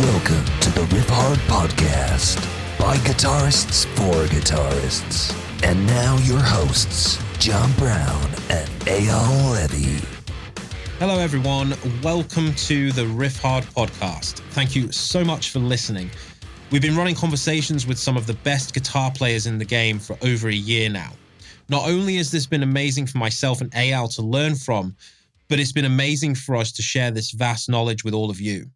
Welcome to the Riff Hard Podcast by guitarists for guitarists. And now your hosts, John Browne and Eyal Levi. Hello, everyone. Welcome to the Riff Hard podcast. Thank you so much for listening. We've been running conversations with some of the best guitar players in the game for over a year now. Not only has this been amazing for myself and Eyal to learn from, but it's been amazing for us to share this vast knowledge with all of you.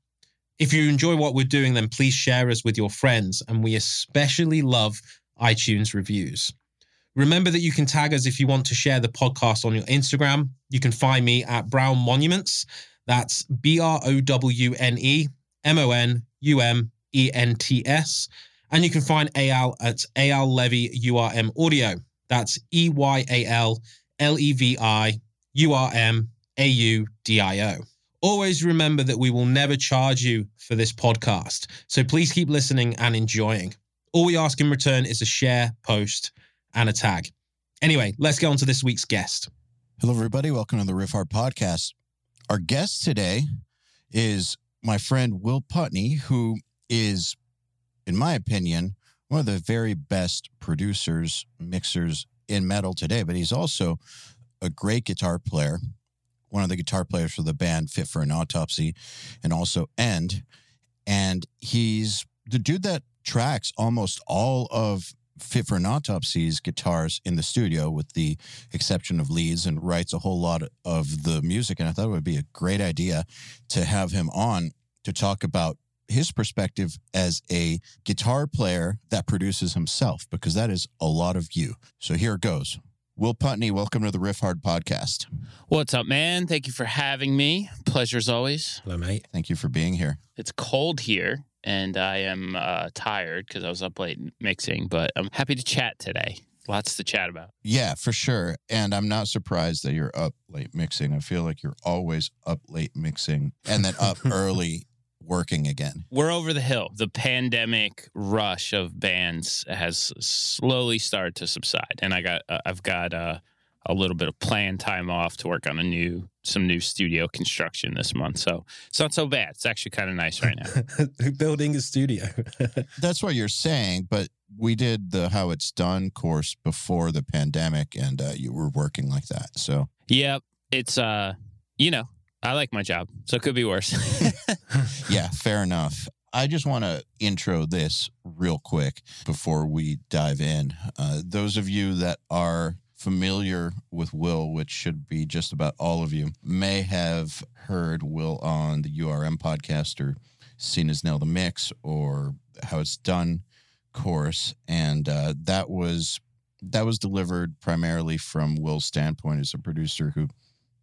If you enjoy what we're doing, then please share us with your friends, and we especially love iTunes reviews. Remember that you can tag us if you want to share the podcast on your Instagram. You can find me at Browne Monuments. That's B R O W N E M O N U M E N T S. And you can find Eyal at Eyal Levi URM Audio. That's E Y A L L E V I U R M A U D I O. Always remember that we will never charge you for this podcast. So please keep listening and enjoying. All we ask in return is a share, post, and a tag. Anyway, let's get on to this week's guest. Hello, everybody. Welcome to the Riff Hard Podcast. Our guest today is my friend Will Putney, who is, in my opinion, one of the very best producers, mixers in metal today. But he's also a great guitar player, one of the guitar players for the band Fit for an Autopsy and also End. And he's the dude that tracks almost all of Fit for an Autopsy's guitars in the studio, with the exception of leads, and writes a whole lot of the music. And I thought it would be a great idea to have him on to talk about his perspective as a guitar player that produces himself, because that is a lot of you. So here it goes. Will Putney, welcome to the Riff Hard podcast. What's up, man? Thank you for having me. Pleasure as always. Hello, mate. Thank you for being here. It's cold here, and I am uh, tired because I was up late mixing, but I'm happy to chat today. Lots to chat about. Yeah, for sure. And I'm not surprised that you're up late mixing. I feel like you're always up late mixing and then up early working again. We're over the hill. The pandemic rush of bands has slowly started to subside, and I got uh, I've got uh, a little bit of planned time off to work on a new some new studio construction this month. So it's not so bad. It's actually kind of nice right now. Building a studio. That's what you're saying, but we did the how it's done course before the pandemic and uh, you were working like that. So, yep, it's uh you know, I like my job, so it could be worse. yeah, fair enough. I just want to intro this real quick before we dive in. Uh, those of you that are familiar with Will, which should be just about all of you, may have heard Will on the URM podcast or seen his Nail the Mix or How It's Done course. And uh, that was that was delivered primarily from Will's standpoint as a producer who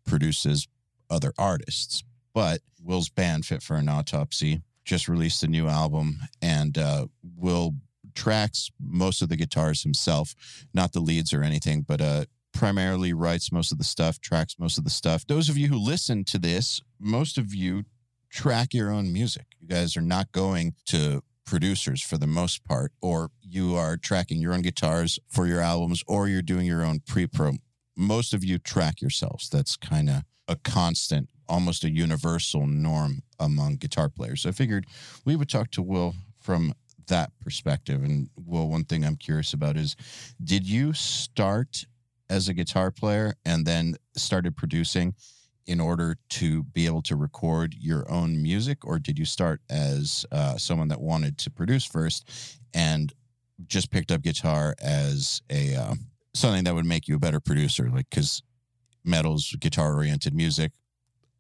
produces other artists. But Will's band, Fit for an Autopsy, just released a new album, and uh, Will tracks most of the guitars himself, not the leads or anything, but uh, primarily writes most of the stuff, tracks most of the stuff. Those of you who listen to this, most of you track your own music. You guys are not going to producers for the most part, or you are tracking your own guitars for your albums, or you're doing your own pre pro. Most of you track yourselves. That's kind of a constant, almost a universal norm among guitar players. So I figured we would talk to Will from that perspective. And Will, one thing I'm curious about is did you start as a guitar player and then started producing in order to be able to record your own music? Or did you start as uh, someone that wanted to produce first and just picked up guitar as a uh, something that would make you a better producer? Like, because metal's guitar oriented music,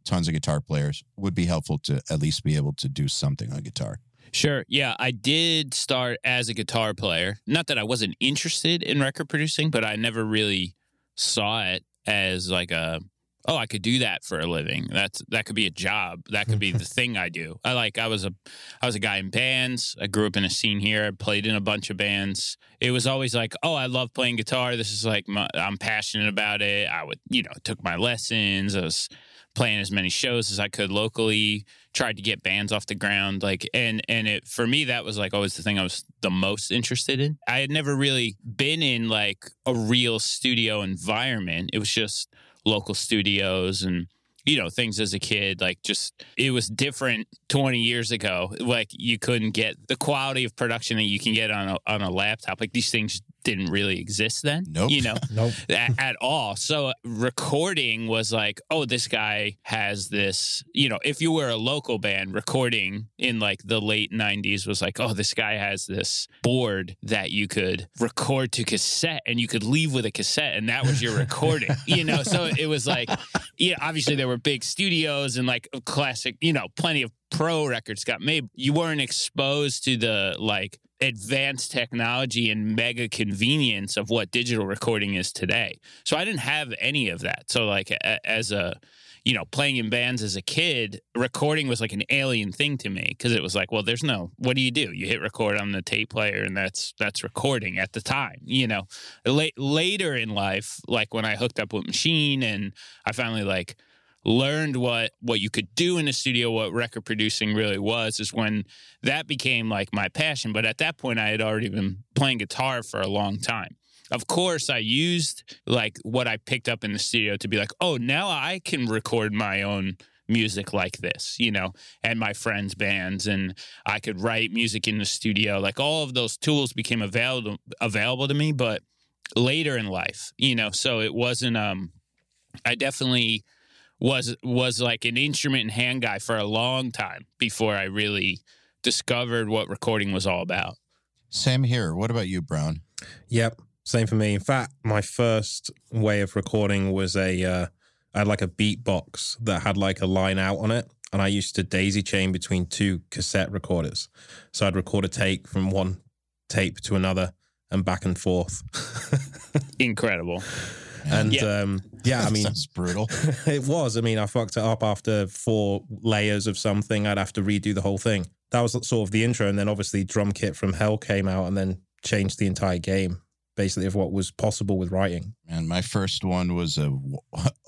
tons of guitar players would be helpful to at least be able to do something on guitar. Sure. Yeah, I did start as a guitar player. Not that I wasn't interested in record producing, but I never really saw it as like a oh, I could do that for a living. That's that could be a job. That could be the thing I do. I like I was a I was a guy in bands. I grew up in a scene here. I played in a bunch of bands. It was always like, oh, I love playing guitar. This is like my, I'm passionate about it. I would, you know, took my lessons. I was playing as many shows as I could locally, tried to get bands off the ground like and and it for me that was like always the thing I was the most interested in. I had never really been in like a real studio environment. It was just local studios and you know things as a kid like just it was different 20 years ago. Like you couldn't get the quality of production that you can get on a, on a laptop. Like these things didn't really exist then Nope. you know Nope. at, at all. So uh, recording was like, oh, this guy has this. You know, if you were a local band, recording in like the late '90s was like, oh, this guy has this board that you could record to cassette, and you could leave with a cassette, and that was your recording. you know, so it was like, yeah, obviously there were big studios and like classic, you know, plenty of pro records got made. You weren't exposed to the like advanced technology and mega convenience of what digital recording is today. So I didn't have any of that. So like a, as a you know, playing in bands as a kid, recording was like an alien thing to me because it was like, well, there's no. What do you do? You hit record on the tape player, and that's that's recording at the time. You know, late later in life, like when I hooked up with Machine, and I finally like learned what what you could do in a studio, what record producing really was, is when that became like my passion. But at that point, I had already been playing guitar for a long time. Of course, I used like what I picked up in the studio to be like, oh, now I can record my own music like this, you know, and my friends' bands, and I could write music in the studio. Like all of those tools became available available to me, but later in life, you know, so it wasn't. Um, I definitely was was like an instrument and hand guy for a long time before I really discovered what recording was all about. Same here. What about you, Browne? Yep, same for me. In fact, my first way of recording was a uh, I had like a beatbox that had like a line out on it, and I used to daisy chain between two cassette recorders. So I'd record a take from one tape to another and back and forth. Incredible. And Yeah. um, yeah, I mean, Sounds brutal. it was. I mean, I fucked it up after four layers of something. I'd have to redo the whole thing. That was sort of the intro, and then obviously drum kit from Hell came out, and then changed the entire game, basically of what was possible with writing. And my first one was a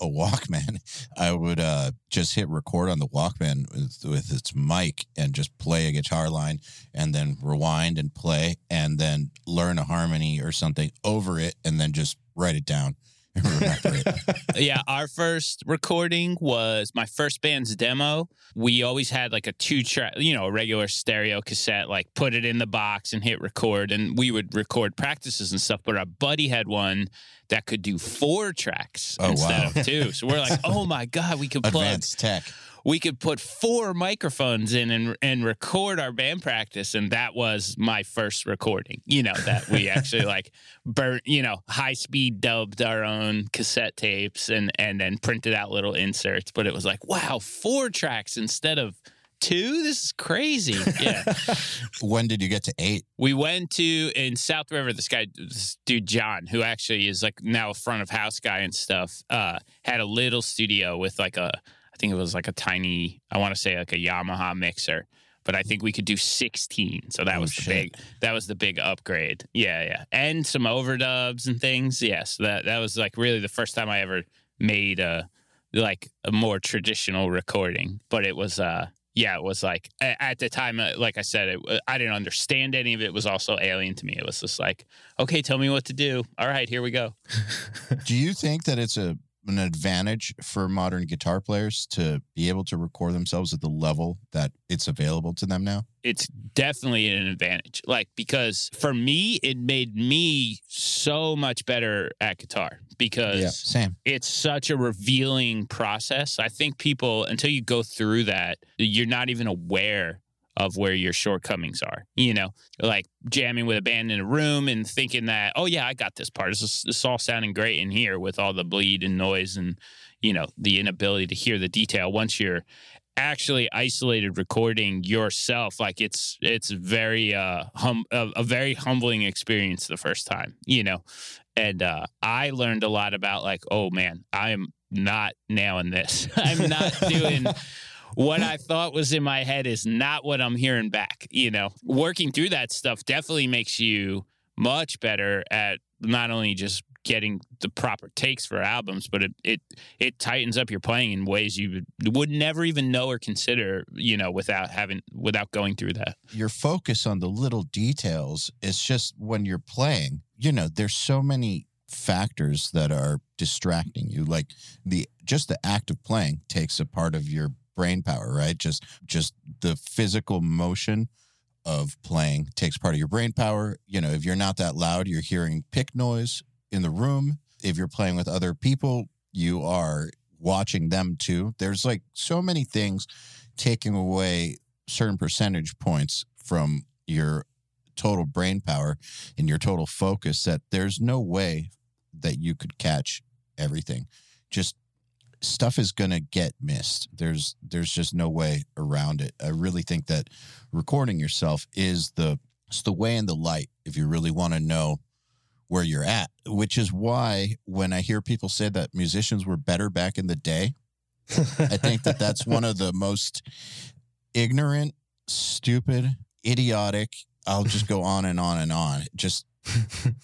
a Walkman. I would uh, just hit record on the Walkman with, with its mic and just play a guitar line, and then rewind and play, and then learn a harmony or something over it, and then just write it down and remember it. yeah, our first recording was my first band's demo. We always had like a two track, you know, a regular stereo cassette, like put it in the box and hit record. And we would record practices and stuff. But our buddy had one that could do four tracks Oh, instead wow. of two. So we're like, oh my God, we could plug Advanced tech. We could put four microphones in and and record our band practice and that was my first recording you know that we actually like burnt you know high speed dubbed our own cassette tapes and and then printed out little inserts but it was like wow four tracks instead of two this is crazy yeah When did you get to eight? we went to in South River. This guy, this dude John, who actually is like now a front of house guy and stuff, uh, had a little studio with like a, I think it was like a tiny, I want to say like a Yamaha mixer, but I think we could do sixteen. So that Oh, was the big, that was the big upgrade. Yeah, yeah, and some overdubs and things. Yes, that that was like really the first time I ever made a like a more traditional recording, but it was uh yeah, it was like at the time, uh, like I said, it, uh, I didn't understand any of it. It was also alien to me. It was just like, okay, tell me what to do. All right, here we go. Do you think that it's a an advantage for modern guitar players to be able to record themselves at the level that it's available to them now? It's definitely an advantage. Like, because for me, it made me so much better at guitar because Yeah. Same. it's such a revealing process. I think people, until you go through that, you're not even aware of where your shortcomings are. You know, like jamming with a band in a room and thinking that, oh, yeah, I got this part. This is, this is all sounding great in here with all the bleed and noise and, you know, the inability to hear the detail. Once you're actually isolated recording yourself like it's it's very uh hum a, a very humbling experience the first time you know and uh i learned a lot about like oh man i am not nailing this i'm not doing what i thought was in my head is not what i'm hearing back you know? Working through that stuff definitely makes you much better at not only just getting the proper takes for albums but it it it tightens up your playing in ways you would, never even know or consider you know without having without going through that. Your focus on the little details is just when you're playing, you know, there's so many factors that are distracting you. Like the just the act of playing takes a part of your brain power right? Just just the physical motion of playing takes part of your brain power. You know if you're not that loud you're hearing pick noise in the room. If you're playing with other people you are watching them too. There's like so many things taking away certain percentage points from your total brain power and your total focus that there's no way that you could catch everything. Just stuff is going to get missed. There's there's just no way around it. I really think that recording yourself is the it's the way and the light if you really want to know where you're at, which is why when I hear people say that musicians were better back in the day, I think that that's one of the most ignorant, stupid, idiotic. I'll just go on and on and on. Just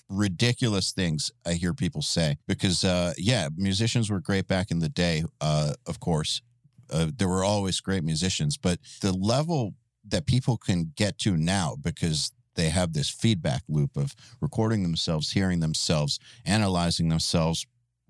ridiculous things I hear people say because, uh, yeah, musicians were great back in the day. Uh, of course, uh, there were always great musicians, but the level that people can get to now because they have this feedback loop of recording themselves, hearing themselves, analyzing themselves,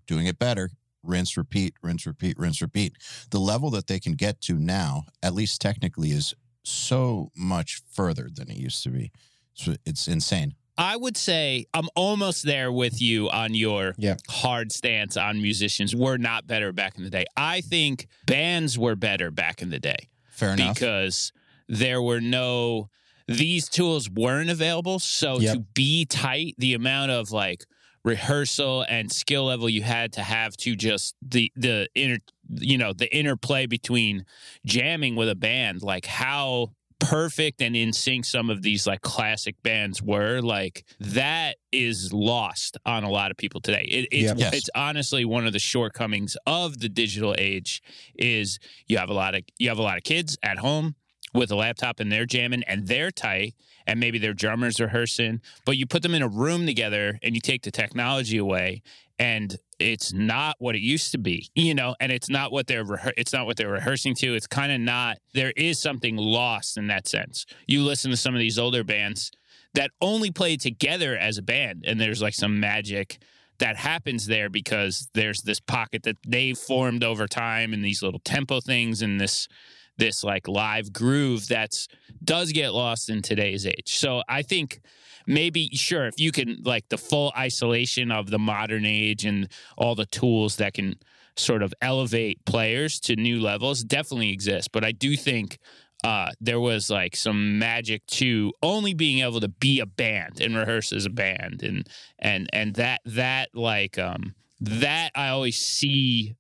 doing it better, rinse, repeat, rinse, repeat, rinse, repeat. The level that they can get to now, at least technically, is so much further than it used to be. So it's insane. I would say I'm almost there with you on your Yeah. hard stance on musicians. We're not better back in the day. I think bands were better back in the day Fair enough. because there were no these tools weren't available. So Yep. to be tight, the amount of like rehearsal and skill level you had to have to just the the inner you know the interplay between jamming with a band like how perfect and in sync some of these like classic bands were like that is lost on a lot of people today it, it's, Yes. it's honestly one of the shortcomings of the digital age is you have a lot of you have a lot of kids at home with a laptop and they're jamming and they're tight and maybe their drummers rehearsing but you put them in a room together and you take the technology away and it's not what it used to be you know and it's not what they're rehe- it's not what they're rehearsing to it's kind of not there is something lost in that sense. You listen to some of these older bands that only play together as a band and there's like some magic that happens there because there's this pocket that they've formed over time and these little tempo things and this this like live groove that's does get lost in today's age. So I think maybe sure if you can like the full isolation of the modern age and all the tools that can sort of elevate players to new levels definitely exist. But I do think uh, there was like some magic to only being able to be a band and rehearse as a band and and and that that like um that I always see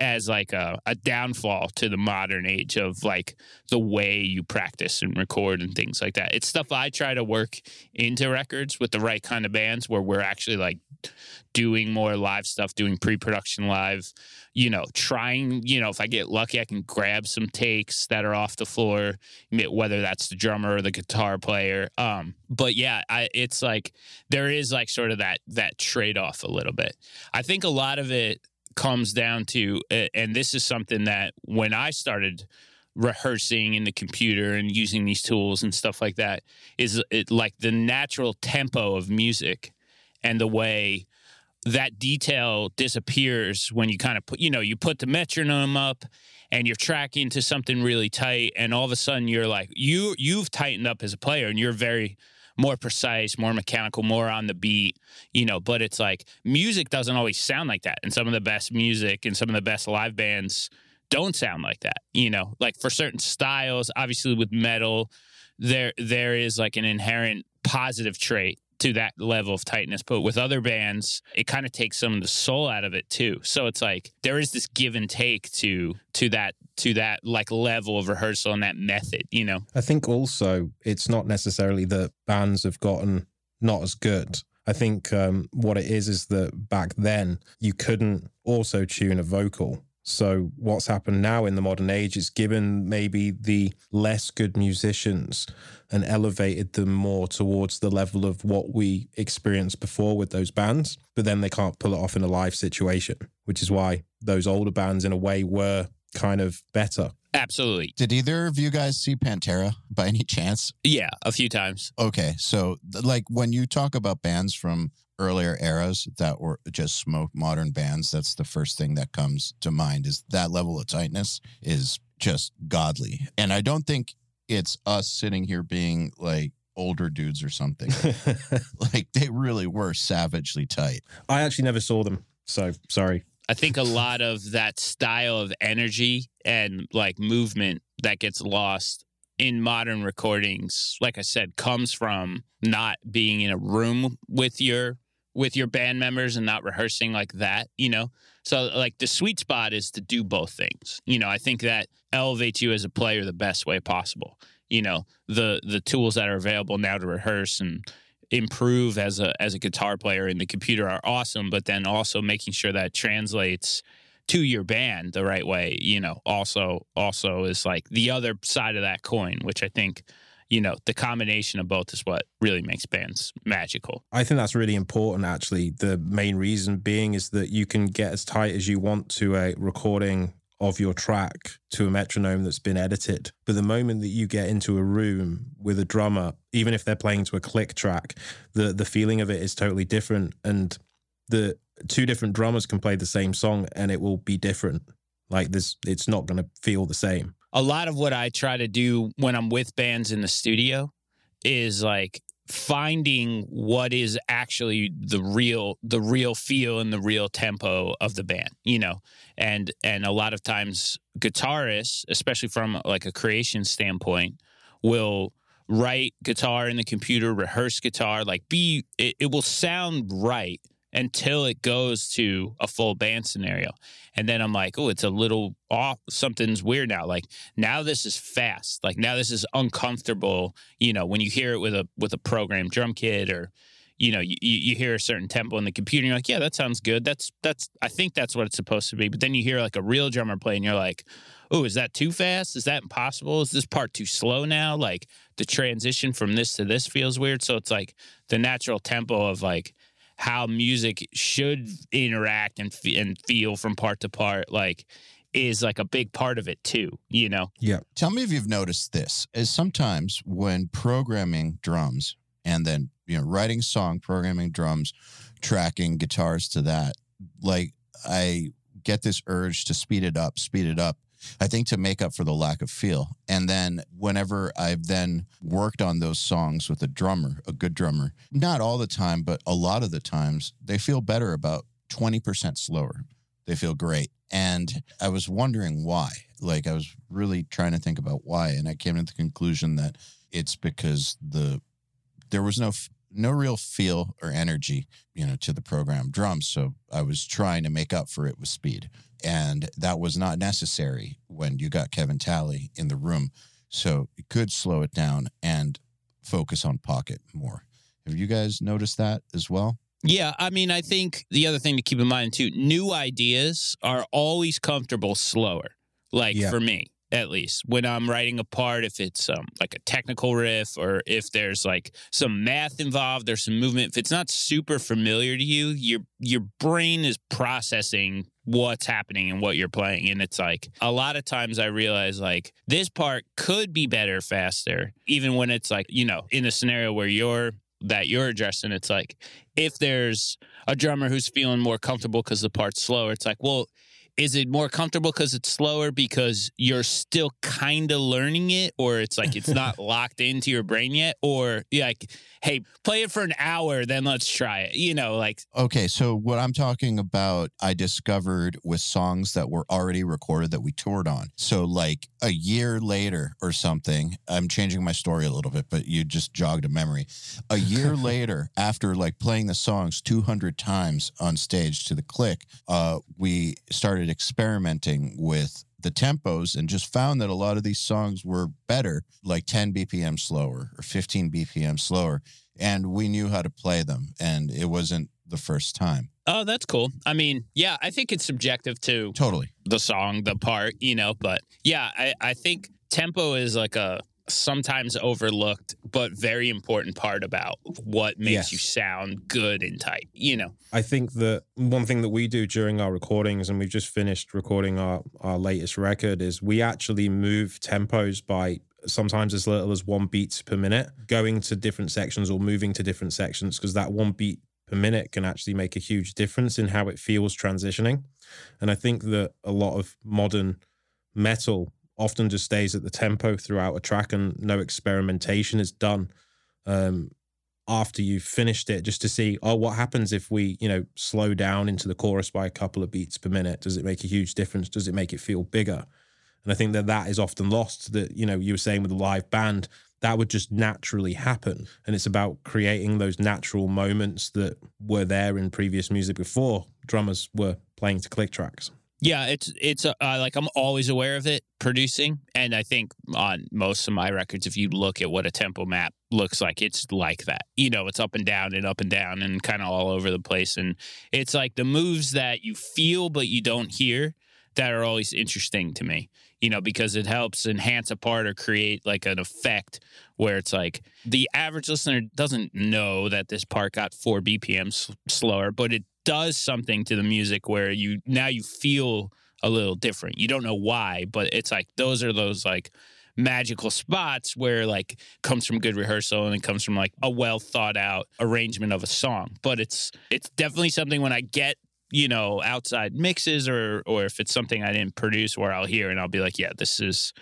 as like a, a downfall to the modern age of like the way you practice and record and things like that. It's stuff I try to work into records with the right kind of bands where we're actually like doing more live stuff, doing pre-production live, you know, trying, you know, if I get lucky, I can grab some takes that are off the floor, whether that's the drummer or the guitar player. Um, but yeah, I, it's like there is like sort of that that trade-off a little bit. I think a lot of it comes down to, and this is something that when I started rehearsing in the computer and using these tools and stuff like that, is it like the natural tempo of music and the way that detail disappears when you kind of put, you know, you put the metronome up and you're tracking to something really tight, and all of a sudden you're like, you you've tightened up as a player, and you're very more precise, more mechanical, more on the beat, you know. But it's like music doesn't always sound like that, and some of the best music and some of the best live bands don't sound like that, you know. Like for certain styles, obviously with metal, there there is like an inherent positive trait to that level of tightness. But with other bands, it kind of takes some of the soul out of it too. So it's like there is this give and take to to that to that like level of rehearsal and that method, you know. I think also it's not necessarily that bands have gotten not as good. I think um, what it is is that back then you couldn't also tune a vocal. So what's happened now in the modern age is given maybe the less good musicians and elevated them more towards the level of what we experienced before with those bands, but then they can't pull it off in a live situation, which is why those older bands in a way were kind of better. Absolutely. Did either of you guys see Pantera by any chance? Yeah, a few times. Okay, so like when you talk about bands from earlier eras that were just smoke modern bands, that's the first thing that comes to mind is that level of tightness is just godly. And I don't think it's us sitting here being like older dudes or something. like they really were savagely tight. I actually never saw them, so sorry. I think a lot of that style of energy and like movement that gets lost in modern recordings, like I said, comes from not being in a room with your with your band members and not rehearsing like that, you know? So like the sweet spot is to do both things. You know, I think that elevates you as a player the best way possible. You know, the the tools that are available now to rehearse and improve as a as a guitar player in the computer are awesome, but then also making sure that translates to your band the right way, you know, also also is like the other side of that coin, which I think, you know, the combination of both is what really makes bands magical. I think that's really important, actually. The main reason being is that you can get as tight as you want to a recording of your track to a metronome that's been edited. But the moment that you get into a room with a drummer, even if they're playing to a click track, the the feeling of it is totally different. And the two different drummers can play the same song and it will be different. Like this, it's not going to feel the same. A lot of what I try to do when I'm with bands in the studio is like finding what is actually the real the real feel and the real tempo of the band you know? And and a lot of times guitarists especially from like a creation standpoint will write guitar in the computer rehearse guitar like be it, it will sound right until it goes to a full band scenario. And then I'm like, oh, it's a little off. Something's weird now. Like now this is fast. Like now this is uncomfortable. You know, when you hear it with a with a programmed drum kit or you know, you, you hear a certain tempo in the computer, you're like, yeah, that sounds good. That's that's I think that's what it's supposed to be. But then you hear like a real drummer play, and you're like, oh, is that too fast? Is that impossible? Is this part too slow now? Like the transition from this to this feels weird. So it's like the natural tempo of like how music should interact and and feel from part to part like is like a big part of it too you know? Yeah. Tell me if you've noticed this is sometimes when programming drums and then you know writing song programming drums tracking guitars to that like i get this urge to speed it up speed it up I think to make up for the lack of feel. And then whenever I've then worked on those songs with a drummer, a good drummer, not all the time, but a lot of the times, they feel better about 20% slower. They feel great. And I was wondering why. Like I was really trying to think about why. And I came to the conclusion that it's because the there was no no real feel or energy, you know, to the program drums. So I was trying to make up for it with speed. And that was not necessary when you got Kevin Talley in the room. So you could slow it down and focus on pocket more. Have you guys noticed that as well? Yeah, I mean, I think the other thing to keep in mind too, new ideas are always comfortable slower. Like Yeah. for me, at least when I'm writing a part, if it's um, like a technical riff or if there's like some math involved, there's some movement. If it's not super familiar to you, your your brain is processing what's happening and what you're playing, and it's like a lot of times I realize like this part could be better faster, even when it's like you know in a scenario where you're that you're addressing, it's like if there's a drummer who's feeling more comfortable because the part's slower, it's like, well, is it more comfortable because it's slower because you're still kind of learning it, or it's like it's not locked into your brain yet, or like, hey, play it for an hour, then let's try it. You know, like Okay, so what I'm talking about, I discovered with songs that were already recorded that we toured on. So, like a year later or something, I'm changing my story a little bit, but you just jogged a memory. A year later, after like playing the songs 200 times on stage to the click, uh, we started experimenting with the tempos and just found that a lot of these songs were better, like 10 BPM slower or 15 BPM slower. And we knew how to play them, and it wasn't the first time. oh, that's cool. I mean, yeah, I think it's subjective too. Totally. the song, the part, you know. But yeah, I, I think tempo is like a, sometimes overlooked but very important part about what makes Yes. you sound good and tight. You know. I think that one thing that we do during our recordings, and we've just finished recording our, our latest record, is we actually move tempos by sometimes as little as one beats per minute, going to different sections or moving to different sections, because that one beat per minute can actually make a huge difference in how it feels transitioning. And I think that a lot of modern metal often just stays at the tempo throughout a track and no experimentation is done. Um, after you've finished it just to see oh what happens if we you know slow down into the chorus by a couple of beats per minute? Does it make a huge difference? Does it make it feel bigger? And i think that that is often lost that you know you were saying with a live band that would just naturally happen. And it's about creating those natural moments that were there in previous music before drummers were playing to click tracks Yeah, it's it's uh, like I'm always aware of it producing, and I think on most of my records, if you look at what a tempo map looks like, it's like that. You know, it's up and down and up and down and kind of all over the place, and it's like the moves that you feel but you don't hear that are always interesting to me. You know, because it helps enhance a part or create like an effect where it's like the average listener doesn't know that this part got four BPM s- slower, but it does something to the music where you now you feel a little different. You don't know why, but it's like those are those like magical spots where like comes from good rehearsal and it comes from like a well thought out arrangement of a song. But it's it's definitely something when I get you know outside mixes or or if it's something I didn't produce where I'll hear and I'll be like, yeah, this is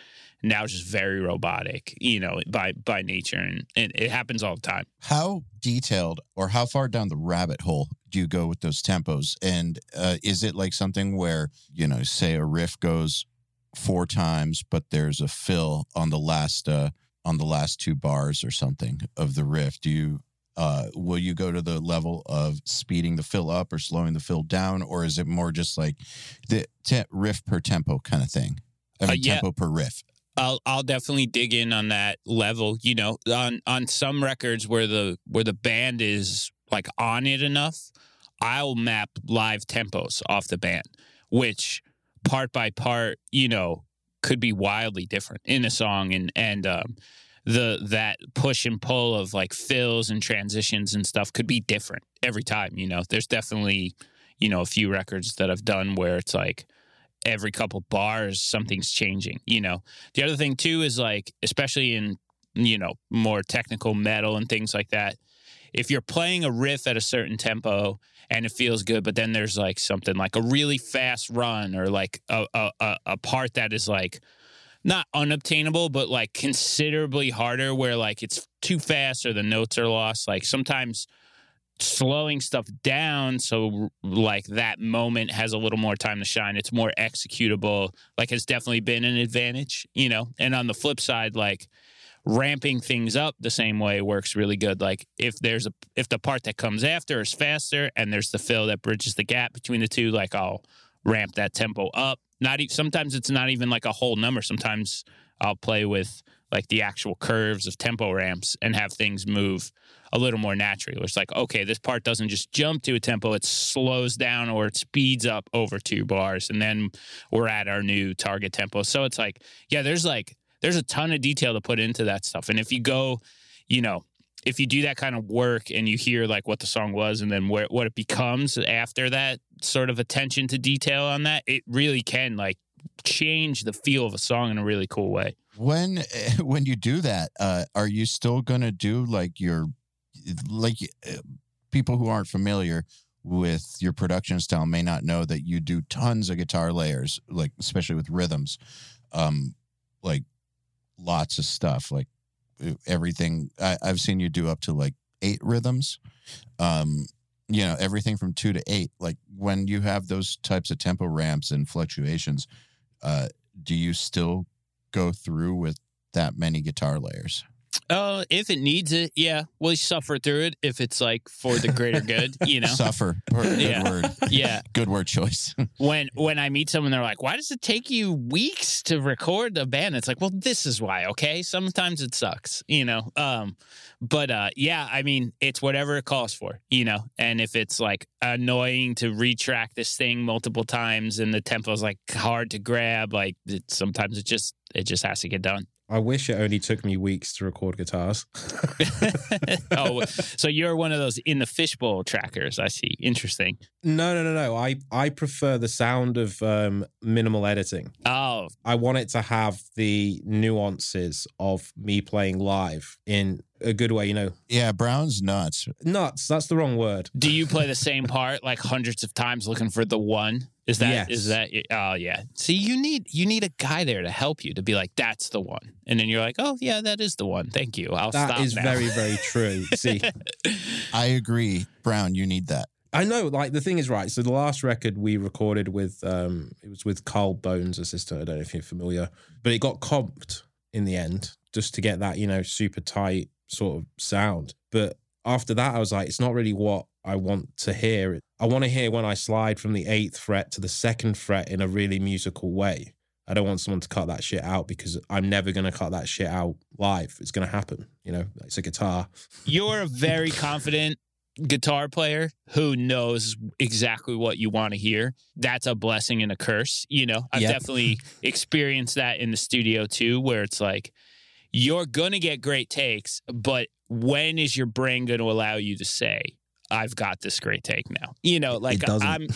now just very robotic, you know, by by nature, and, and it happens all the time. How detailed or how far down the rabbit hole do you go with those tempos? And uh, is it like something where, you know, say a riff goes four times, but there's a fill on the last uh, on the last two bars or something of the riff? Do you uh, will you go to the level of speeding the fill up or slowing the fill down, or is it more just like the te- riff per tempo kind of thing? I Uh, yeah. tempo per riff. I'll I'll definitely dig in on that level. You know, on on some records where the where the band is like on it enough, I'll map live tempos off the band, which part by part, you know, could be wildly different in a song, and and um, the that push and pull of like fills and transitions and stuff could be different every time. You know, there's definitely you know a few records that I've done where it's like every couple bars something's changing you know? The other thing too is like especially in you know more technical metal and things like that if you're playing a riff at a certain tempo and it feels good but then there's like something like a really fast run or like a a, a, part that is like not unobtainable but like considerably harder where like it's too fast or the notes are lost like sometimes slowing stuff down. So like that moment has a little more time to shine. It's more executable. Like has definitely been an advantage you know? And on the flip side like ramping things up the same way works really good. Like if there's a if the part that comes after is faster and there's the fill that bridges the gap between the two like I'll ramp that tempo up. Not e- sometimes it's not even like a whole number. Sometimes I'll play with like the actual curves of tempo ramps and have things move a little more naturally. It's like, okay, this part doesn't just jump to a tempo, it slows down or it speeds up over two bars. And then we're at our new target tempo. So it's like, yeah, there's like, there's a ton of detail to put into that stuff. And if you go, you know, if you do that kind of work and you hear like what the song was and then where, what it becomes after that sort of attention to detail on that, it really can like change the feel of a song in a really cool way. When when you do that uh are you still gonna do like your like uh, people who aren't familiar with your production style may not know that you do tons of guitar layers like especially with rhythms um like lots of stuff like everything I, i've seen you do up to like eight rhythms um you know everything from two to eight like when you have those types of tempo ramps and fluctuations uh do you still go through with that many guitar layers. Uh, if it needs it, yeah, we'll suffer through it if it's like for the greater good, you know. Suffer. Good Yeah. word. Yeah. Good word choice. When when I meet someone, they're like, "Why does it take you weeks to record a band?" It's like, well, this is why. Okay, sometimes it sucks, you know. Um, but uh, yeah, I mean, it's whatever it calls for, you know. And if it's like annoying to retrack this thing multiple times and the tempo's like hard to grab, like it, sometimes it just it just has to get done. I wish it only took me weeks to record guitars. oh, so you're one of those in the fishbowl trackers. I see. Interesting. No, no, no, no. I I prefer the sound of um, minimal editing. Oh, I want it to have the nuances of me playing live in a good way. You know, Yeah, Browne's nuts. nuts. That's the wrong word. do you play the same part like hundreds of times looking for the one? Is that is Yes. that oh yeah. See, you need you need a guy there to help you to be like that's the one. And then you're like, "Oh, yeah, that is the one. Thank you. I'll That stop is now." very, very true. See, I agree. Browne, you need that. I know, like the thing is, right. So the last record we recorded with, um, it was with Carl Bones' assistant. I don't know if you're familiar, but it got comped in the end just to get that, you know, super tight sort of sound. But after that, I was like, it's not really what I want to hear. It. I want to hear when I slide from the eighth fret to the second fret in a really musical way. I don't want someone to cut that shit out because I'm never going to cut that shit out live. It's going to happen. You know, it's a guitar. You're a very confident guitar player who knows exactly what you want to hear. That's a blessing and a curse. You know, I've Yep. definitely experienced that in the studio too, where it's like you're gonna get great takes, but when is your brain going to allow you to say, "I've got this great take now"? You know, like. I'm.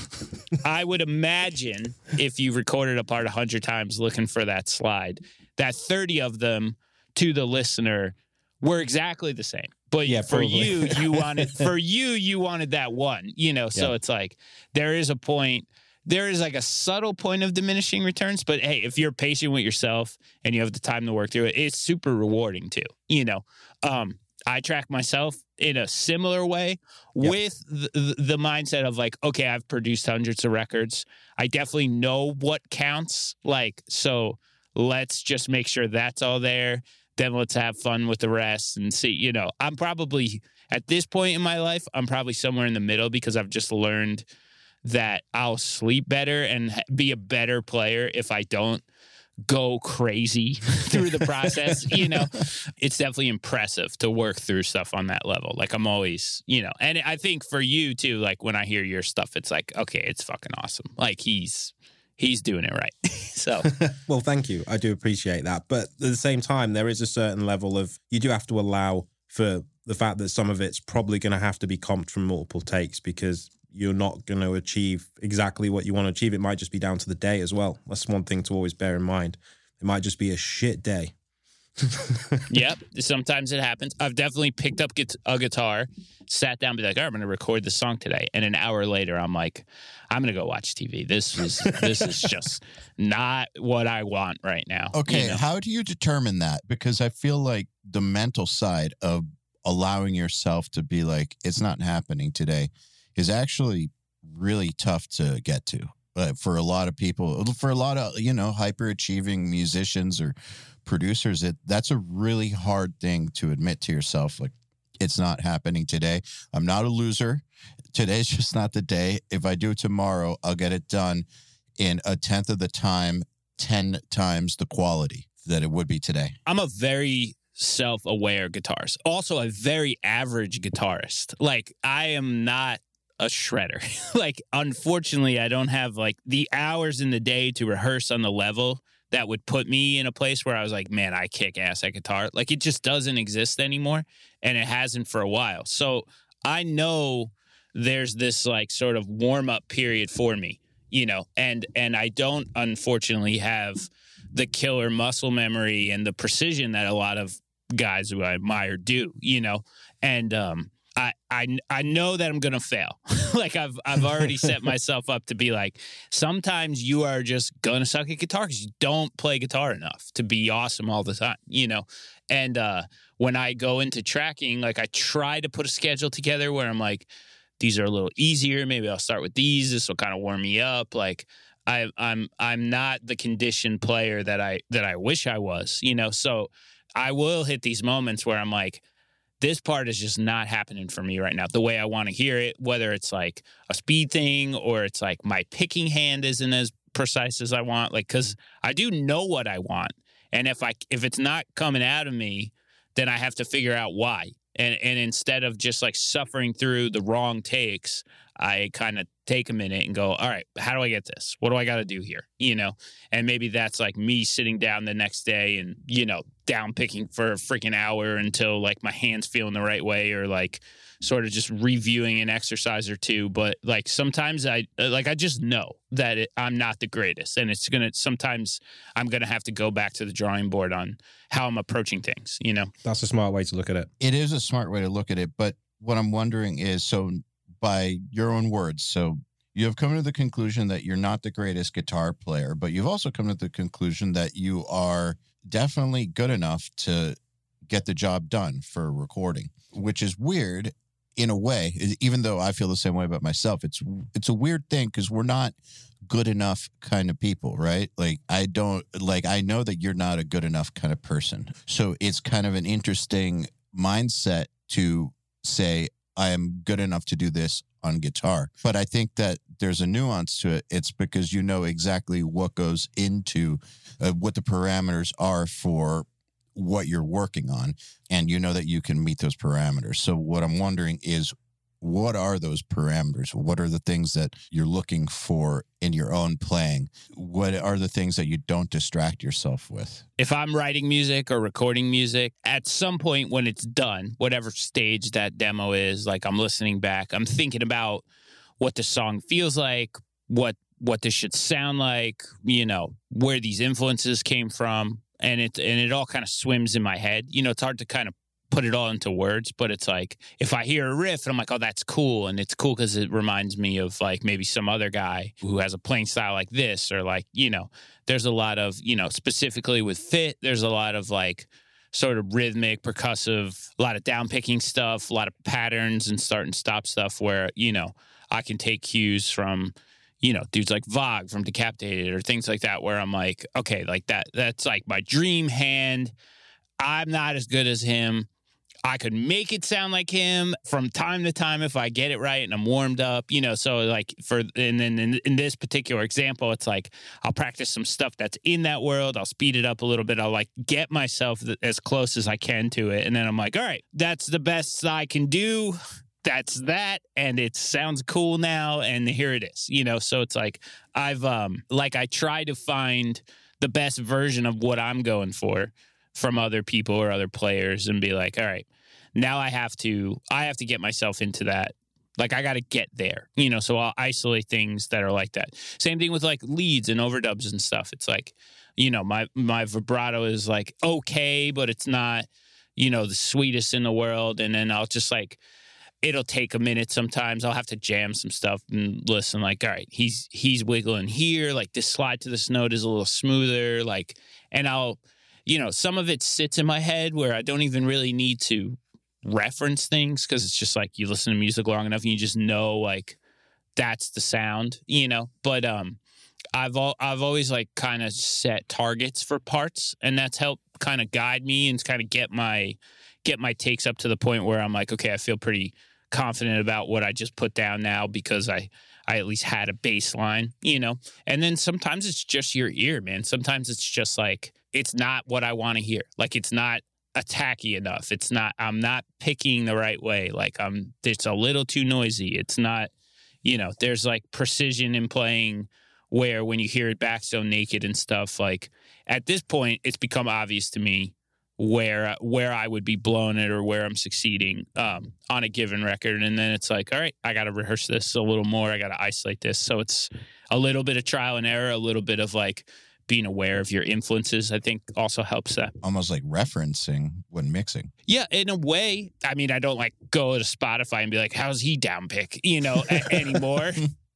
I would imagine if you recorded a part a hundred times looking for that slide, that thirty of them to the listener were exactly the same. But Yeah, for probably. you, you wanted for you, you wanted that one. You know, so Yeah. it's like there is a point. There is like a subtle point of diminishing returns, but hey, if you're patient with yourself and you have the time to work through it, it's super rewarding too. You know, um, I track myself in a similar way Yep. with the, the, the mindset of like, okay, I've produced hundreds of records. I definitely know what counts. Like, so let's just make sure that's all there. Then let's have fun with the rest and see. You know, I'm probably at this point in my life, I'm probably somewhere in the middle because I've just learned that I'll sleep better and be a better player if I don't go crazy through the process. you know, it's definitely impressive to work through stuff on that level. Like I'm always, you know, and I think for you too, like when I hear your stuff, it's like, okay, it's fucking awesome. Like he's he's doing it right. so Well, thank you. I do appreciate that. But at the same time, there is a certain level of you do have to allow for the fact that some of it's probably going to have to be comped from multiple takes because you're not going to achieve exactly what you want to achieve. It might just be down to the day as well. That's one thing to always bear in mind. It might just be a shit day. yep, sometimes it happens. I've definitely picked up a guitar, sat down, be like, all right, I'm going to record the song today, and an hour later, I'm like, I'm going to go watch TV. This is this is just not what I want right now. you Okay, know? how do you determine that? Because I feel like the mental side of allowing yourself to be like, it's not happening today is actually really tough to get to. But for a lot of people, uh, for a lot of, you know, hyper achieving musicians or producers, it that's a really hard thing to admit to yourself. Like, it's not happening today. I'm not a loser. Today's just not the day. If I do tomorrow, I'll get it done in a tenth of the time, 10 times the quality that it would be today. I'm a very self-aware guitarist. Also a very average guitarist. Like I am not a shredder. like unfortunately, I don't have like the hours in the day to rehearse on the level that would put me in a place where I was like, man, I kick ass at guitar. Like it just doesn't exist anymore and it hasn't for a while. So I know there's this like sort of warm up period for me, you know, and and I don't unfortunately have the killer muscle memory and the precision that a lot of guys who I admire do, you know. And um I I I know that I'm gonna fail. like I've I've already set myself up to be like sometimes you are just gonna suck at guitar because you don't play guitar enough to be awesome all the time, you know. And uh when I go into tracking, like I try to put a schedule together where I'm like, these are a little easier. Maybe I'll start with these. This will kind of warm me up. Like I, I'm I'm not the conditioned player that I that I wish I was, you know. So I will hit these moments where I'm like, this part is just not happening for me right now the way I want to hear it. Whether it's like a speed thing or it's like my picking hand isn't as precise as I want. Like because I do know what I want, and if I if it's not coming out of me, then I have to figure out why. And and instead of just like suffering through the wrong takes, I kind of take a minute and go, all right, how do I get this? What do I got to do here? You know, and maybe that's like me sitting down the next day and, you know, down picking for a freaking hour until like my hands feeling the right way or like sort of just reviewing an exercise or two. But like sometimes I, uh, like, I just know that it, I'm not the greatest. And it's going to, sometimes I'm going to have to go back to the drawing board on how I'm approaching things, you know? That's a smart way to look at it. It is a smart way to look at it. But what I'm wondering is so, by your own words, so you have come to the conclusion that you're not the greatest guitar player, but you've also come to the conclusion that you are definitely good enough to get the job done for recording, which is weird in a way. Even though I feel the same way about myself, it's it's a weird thing because we're not good enough kind of people, right? Like I don't like I know that you're not a good enough kind of person. So it's kind of an interesting mindset to say I am good enough to do this on guitar. But I think that there's a nuance to it. It's because you know exactly what goes into uh, what the parameters are for what you're working on and you know that you can meet those parameters. So what I'm wondering is what are those parameters? What are the things that you're looking for in your own playing? What are the things that you don't distract yourself with? if I'm writing music or recording music, at some point when it's done, whatever stage that demo is, like I'm listening back, I'm thinking about what the song feels like, what what this should sound like, you know, where these influences came from, and it and it all kind of swims in my head. You know, it's hard to kind of put it all into words, but it's like if I hear a riff and I'm like, oh, that's cool, and it's cool because it reminds me of like maybe some other guy who has a playing style like this, or like you know, there's a lot of you know specifically with fit there's a lot of like sort of rhythmic percussive a lot of down picking stuff a lot of patterns and start and stop stuff where you know i can take cues from you know dudes like Vogg from decapitated or things like that where i'm like okay like that that's like my dream hand. I'm not as good as him I could make it sound like him from time to time if I get it right and I'm warmed up, you know. So like for and then in, in this particular example, it's like I'll practice some stuff that's in that world. I'll speed it up a little bit. I'll like get myself as close as I can to it, and then I'm like, all right, that's the best I can do. That's that, and it sounds cool now, and here it is, you know. So it's like I've um like I try to find the best version of what I'm going for from other people or other players and be like, all right, now I have to I have to get myself into that. Like I got to get there, you know. So I'll isolate things that are like that. Same thing with like leads and overdubs and stuff. It's like, you know, my my vibrato is like okay, but it's not, you know, the sweetest in the world. And then I'll just like it'll take a minute sometimes i'll have to jam some stuff and listen like all right he's he's wiggling here like this slide to this note is a little smoother like and i'll you know some of it sits in my head where i don't even really need to reference things because it's just like you listen to music long enough and you just know like that's the sound you know but um i've all i've always like kind of set targets for parts and that's helped kind of guide me and kind of get my get my takes up to the point where i'm like okay i feel pretty confident about what I just put down now because I I at least had a baseline, you know. And then sometimes it's just your ear, man. Sometimes it's just like it's not what I want to hear. Like it's not attacky enough. It's not I'm not picking the right way. Like I'm it's a little too noisy. It's not you know, there's like precision in playing where when you hear it back so naked and stuff like at this point it's become obvious to me where where I would be blowing it or where I'm succeeding um, on a given record, and then it's like, all right, I got to rehearse this a little more. I got to isolate this. So it's a little bit of trial and error, a little bit of like being aware of your influences. I think also helps that. Almost like referencing when mixing. Yeah, in a way. I mean, I don't like go to Spotify and be like, "How's he down pick?" You know, anymore.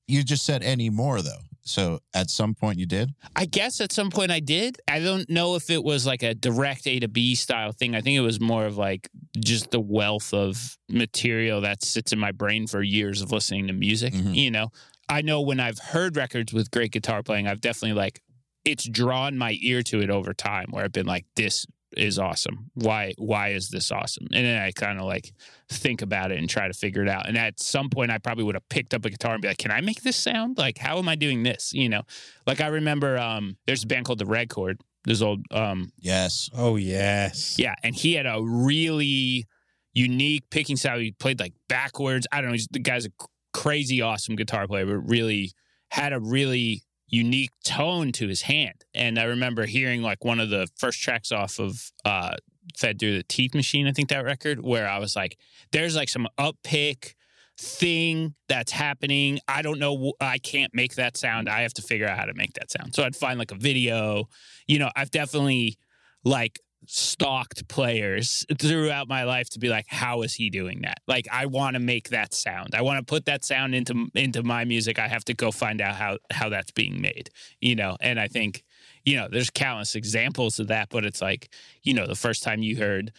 You just said any more though. So at some point you did. I guess at some point I did. I don't know if it was like a direct A to B style thing. I think it was more of like just the wealth of material that sits in my brain for years of listening to music. Mhm. You know, I know when I've heard records with great guitar playing, I've definitely like it's drawn my ear to it over time where I've been like, this is awesome. Why why is this awesome? And then I kind of like think about it and try to figure it out. And at some point I probably would have picked up a guitar and be like, can I make this sound? Like, how am I doing this? You know? Like I remember um there's a band called the Red Chord. This old um Yes. Oh yes. yeah, and he had a really unique picking style. He played like backwards. I don't know. He's, the guy's a crazy awesome guitar player, but really had a really unique tone to his hand. And I remember hearing like one of the first tracks off of uh, Fed Through the Teeth Machine, I think that record, where I was like, there's like some up pick thing that's happening. I don't know. I can't make that sound. I have to figure out how to make that sound. So I'd find like a video. You know, I've definitely like stalked players throughout my life to be like how is he doing that? Like i want to make that sound. I want to put that sound into into my music. I have to go find out how how that's being made you know? And i think you know there's countless examples of that but it's like you know the first time you heard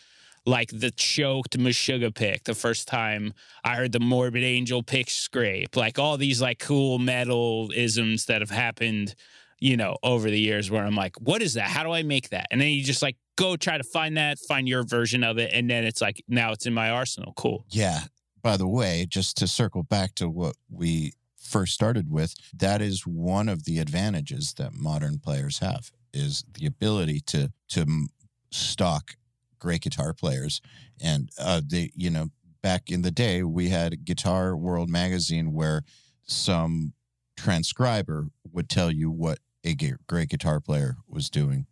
like the choked Meshuggah pick, the first time I heard the Morbid Angel pick scrape, like all these like cool metal isms that have happened, you know, over the years where I'm like, what is that? How do I make that? And then you just like go try to find that, find your version of it, and then it's like now it's in my arsenal. Cool. Yeah. By the way, just to circle back to what we first started with, that is one of the advantages that modern players have is the ability to to stock great guitar players. And uh, they, you know, back in the day, we had Guitar World magazine where some transcriber would tell you what a great guitar player was doing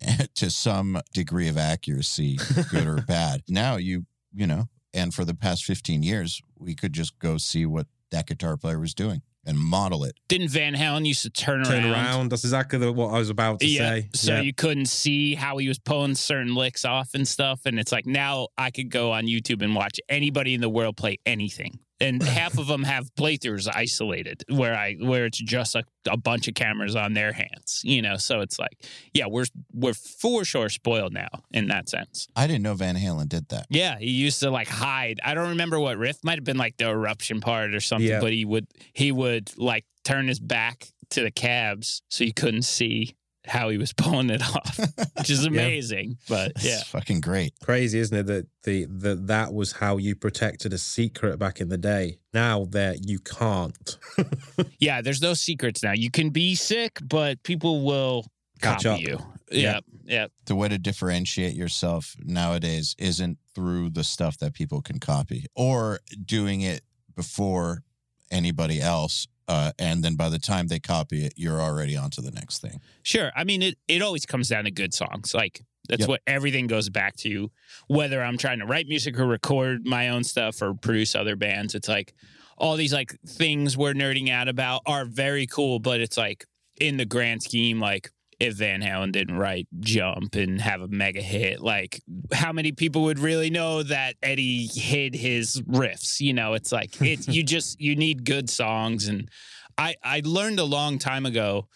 to some degree of accuracy, good or bad. Now you, you know, and for the past 15 years, we could just go see what that guitar player was doing and model it. Didn't Van Halen used to turn, Turn around? around. That's exactly the, what I was about to yeah, say. so Yeah. you couldn't see how he was pulling certain licks off and stuff. And it's like now I could go on YouTube and watch anybody in the world play anything. And half of them have playthroughs isolated where I where it's just a, a bunch of cameras on their hands, you know. So it's like, yeah, we're we're for sure spoiled now in that sense. I didn't know Van Halen did that. Yeah, he used to like hide. I don't remember what riff might have been like the eruption part or something, Yeah. but he would he would like turn his back to the cabs so you couldn't see how he was pulling it off, which is amazing. But It's yeah, fucking great. Crazy, isn't it? That the that that was how you protected a secret back in the day. Now that you can't yeah. There's no secrets now. You can be sick, but people will Catch copy up. you. Yeah. Yeah, yeah. The way to differentiate yourself nowadays isn't through the stuff that people can copy or doing it before anybody else. Uh, and then by the time they copy it, you're already on to the next thing. Sure. I mean, it, it always comes down to good songs. Like, that's Yep. what everything goes back to. Whether I'm trying to write music or record my own stuff or produce other bands, it's like all these like things we're nerding out about are very cool, but it's like in the grand scheme, like if Van Halen didn't write Jump and have a mega hit, like how many people would really know that Eddie hid his riffs? You know, it's like it you just you need good songs and I I learned a long time ago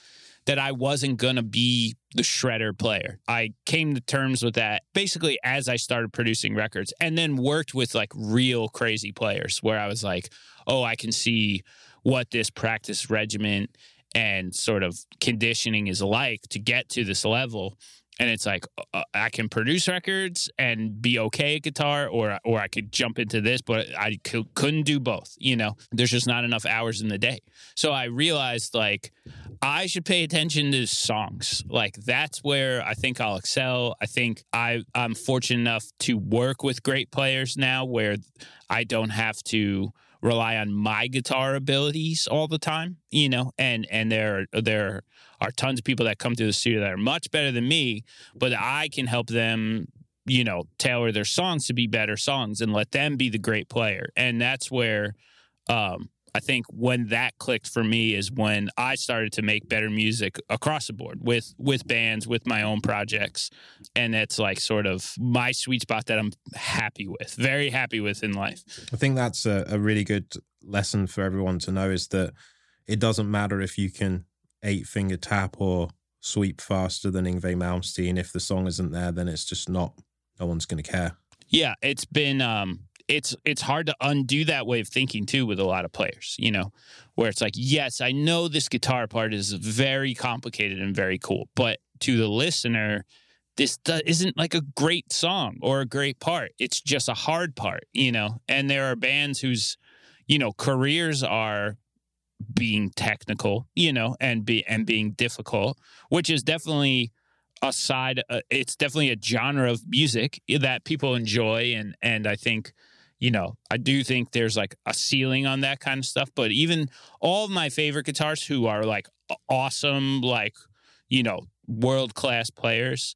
that I wasn't going to be the shredder player. I came to terms with that basically as I started producing records and then worked with like real crazy players where I was like, oh, I can see what this practice regimen and sort of conditioning is like to get to this level. And it's like uh, I can produce records and be okay at guitar, or or I could jump into this, but I couldn't do both. You know, there's just not enough hours in the day. So I realized like I should pay attention to songs. Like that's where I think I'll excel. I think I I'm fortunate enough to work with great players now where I don't have to rely on my guitar abilities all the time, you know. And and there are, there are tons of people that come to the studio that are much better than me, but I can help them you know tailor their songs to be better songs and let them be the great player. And that's where um I think when that clicked for me is when I started to make better music across the board with with bands, with my own projects, and that's like sort of my sweet spot that I'm happy with, very happy with in life. I think that's a, a really good lesson for everyone to know is that it doesn't matter if you can eight finger tap or sweep faster than Yngwie Malmsteen. If the song isn't there, then it's just not. No one's going to care. Yeah, it's been um it's it's hard to undo that way of thinking too with a lot of players, you know, where it's like, yes, I know this guitar part is very complicated and very cool, but to the listener, this isn't like a great song or a great part. It's just a hard part, you know. And there are bands whose, you know, careers are being technical, you know, and be and being difficult, which is definitely a side. Uh, it's definitely a genre of music that people enjoy, and and I think, you know, I do think there's like a ceiling on that kind of stuff. But even all of my favorite guitarists who are like awesome, like, you know, world class players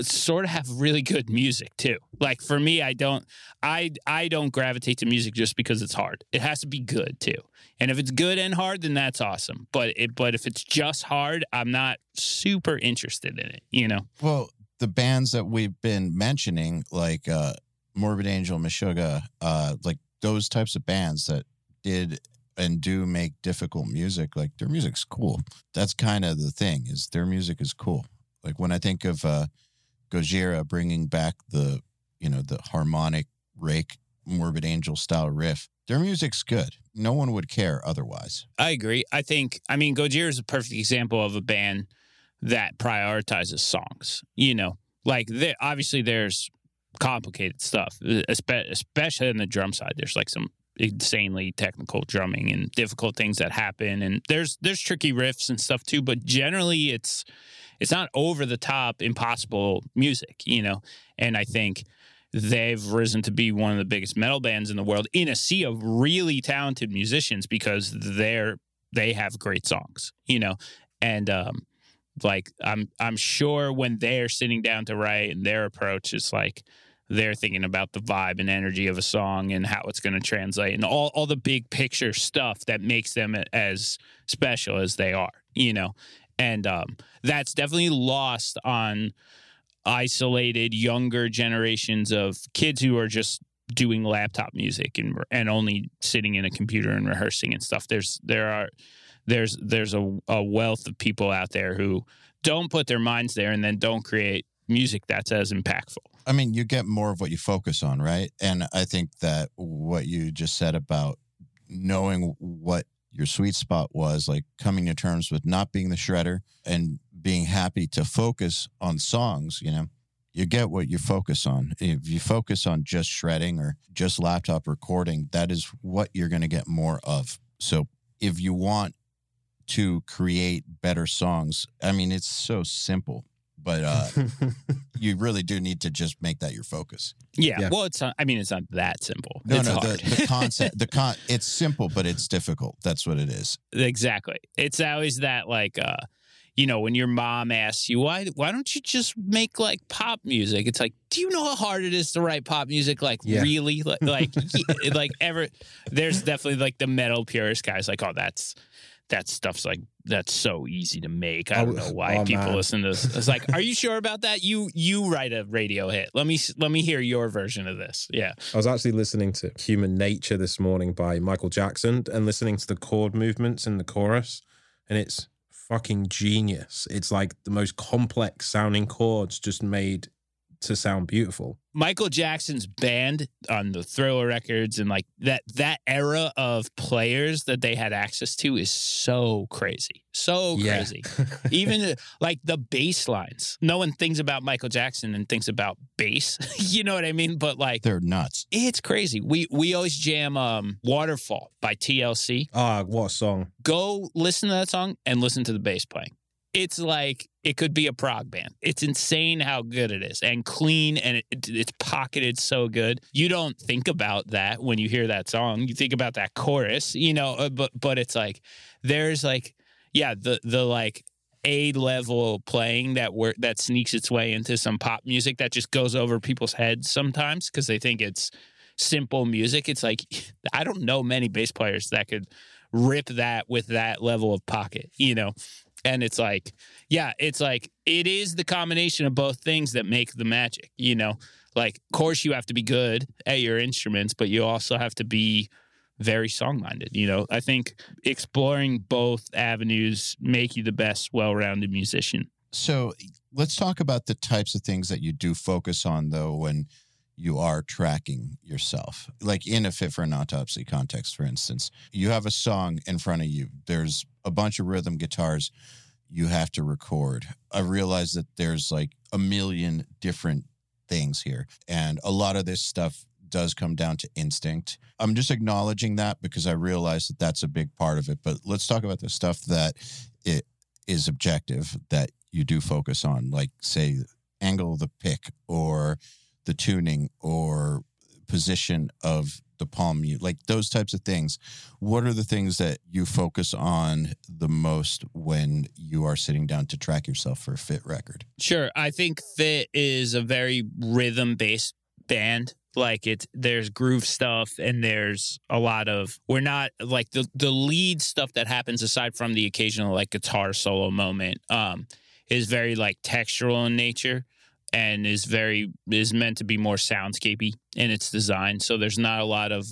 sort of have really good music too. Like for me, I don't I I don't gravitate to music just because it's hard. It has to be good too. And if it's good and hard, then that's awesome. But it but if it's just hard, I'm not super interested in it, you know. Well, the bands that we've been mentioning, like uh Morbid Angel, Meshuggah, uh, like those types of bands that did and do make difficult music, like their music's cool. That's kind of the thing is their music is cool. Like when I think of uh Gojira bringing back the, you know, the harmonic rake Morbid Angel style riff, their music's good. No one would care otherwise. I agree. I think I mean Gojira is a perfect example of a band that prioritizes songs. You know, like obviously there's complicated stuff, especially in the drum side. There's like some insanely technical drumming and difficult things that happen and there's there's tricky riffs and stuff too but generally it's it's not over the top impossible music you know and i think they've risen to be one of the biggest metal bands in the world in a sea of really talented musicians because they're they have great songs you know and um like i'm i'm sure when they're sitting down to write and their approach is like they're thinking about the vibe and energy of a song and how it's going to translate and all, all the big picture stuff that makes them as special as they are, you know? And um, that's definitely lost on isolated younger generations of kids who are just doing laptop music and and only sitting in a computer and rehearsing and stuff. There's there are there's there's a, a wealth of people out there who don't put their minds there and then don't create music that's as impactful. I mean, you get more of what you focus on, right? And I think that what you just said about knowing what your sweet spot was, like coming to terms with not being the shredder and being happy to focus on songs, you know, you get what you focus on. If you focus on just shredding or just laptop recording, that is what you're going to get more of. So if you want to create better songs, I mean, it's so simple but uh, you really do need to just make that your focus. Yeah, yeah. Well, it's not, I mean, it's not that simple. No, it's no. The, the, concept, the con, it's simple, but it's difficult. That's what it is. Exactly. It's always that like, uh, you know, when your mom asks you why, why don't you just make like pop music? It's like, do you know how hard it is to write pop music? Like, yeah. really, like, like, like ever? There's definitely like the metal purist guys. Like, oh, that's that stuff's like that's so easy to make. I oh, don't know why oh, people man. listen to this. It's like, are you sure about that? You you write a radio hit. Let me let me hear your version of this. Yeah. I was actually listening to Human Nature this morning by Michael Jackson and listening to the chord movements in the chorus, and it's fucking genius. It's like the most complex sounding chords just made to sound beautiful. Michael Jackson's band on the Thriller records and like that that era of players that they had access to is so crazy. So crazy. Yeah. Even like the bass lines. No one thinks about Michael Jackson and thinks about bass. you know what I mean? But like they're nuts. It's crazy. We we always jam um Waterfall by TLC. Ah, what a song. Go listen to that song and listen to the bass playing it's like it could be a prog band. It's insane how good it is and clean and it, it, it's pocketed so good. You don't think about that when you hear that song. You think about that chorus, you know, uh, but but it's like there's like yeah, the the like a level playing that work that sneaks its way into some pop music that just goes over people's heads sometimes because they think it's simple music. It's like I don't know many bass players that could rip that with that level of pocket, you know. And it's like, yeah, it's like it is the combination of both things that make the magic, you know. Like, of course, you have to be good at your instruments, but you also have to be very song minded. You know, I think exploring both avenues make you the best well rounded musician. So let's talk about the types of things that you do focus on, though, when you are tracking yourself. Like in a fit for an autopsy context, for instance, you have a song in front of you. There's a bunch of rhythm guitars you have to record. I realize that there's like a million different things here. And a lot of this stuff does come down to instinct. I'm just acknowledging that because I realize that that's a big part of it. But let's talk about the stuff that it is objective that you do focus on, like say angle of the pick or the tuning or position of the palm mute, like those types of things. What are the things that you focus on the most when you are sitting down to track yourself for a fit record? Sure. I think Fit is a very rhythm based band. Like it's there's groove stuff and there's a lot of we're not like the the lead stuff that happens aside from the occasional like guitar solo moment um is very like textural in nature and is very is meant to be more soundscapey in its design. So there's not a lot of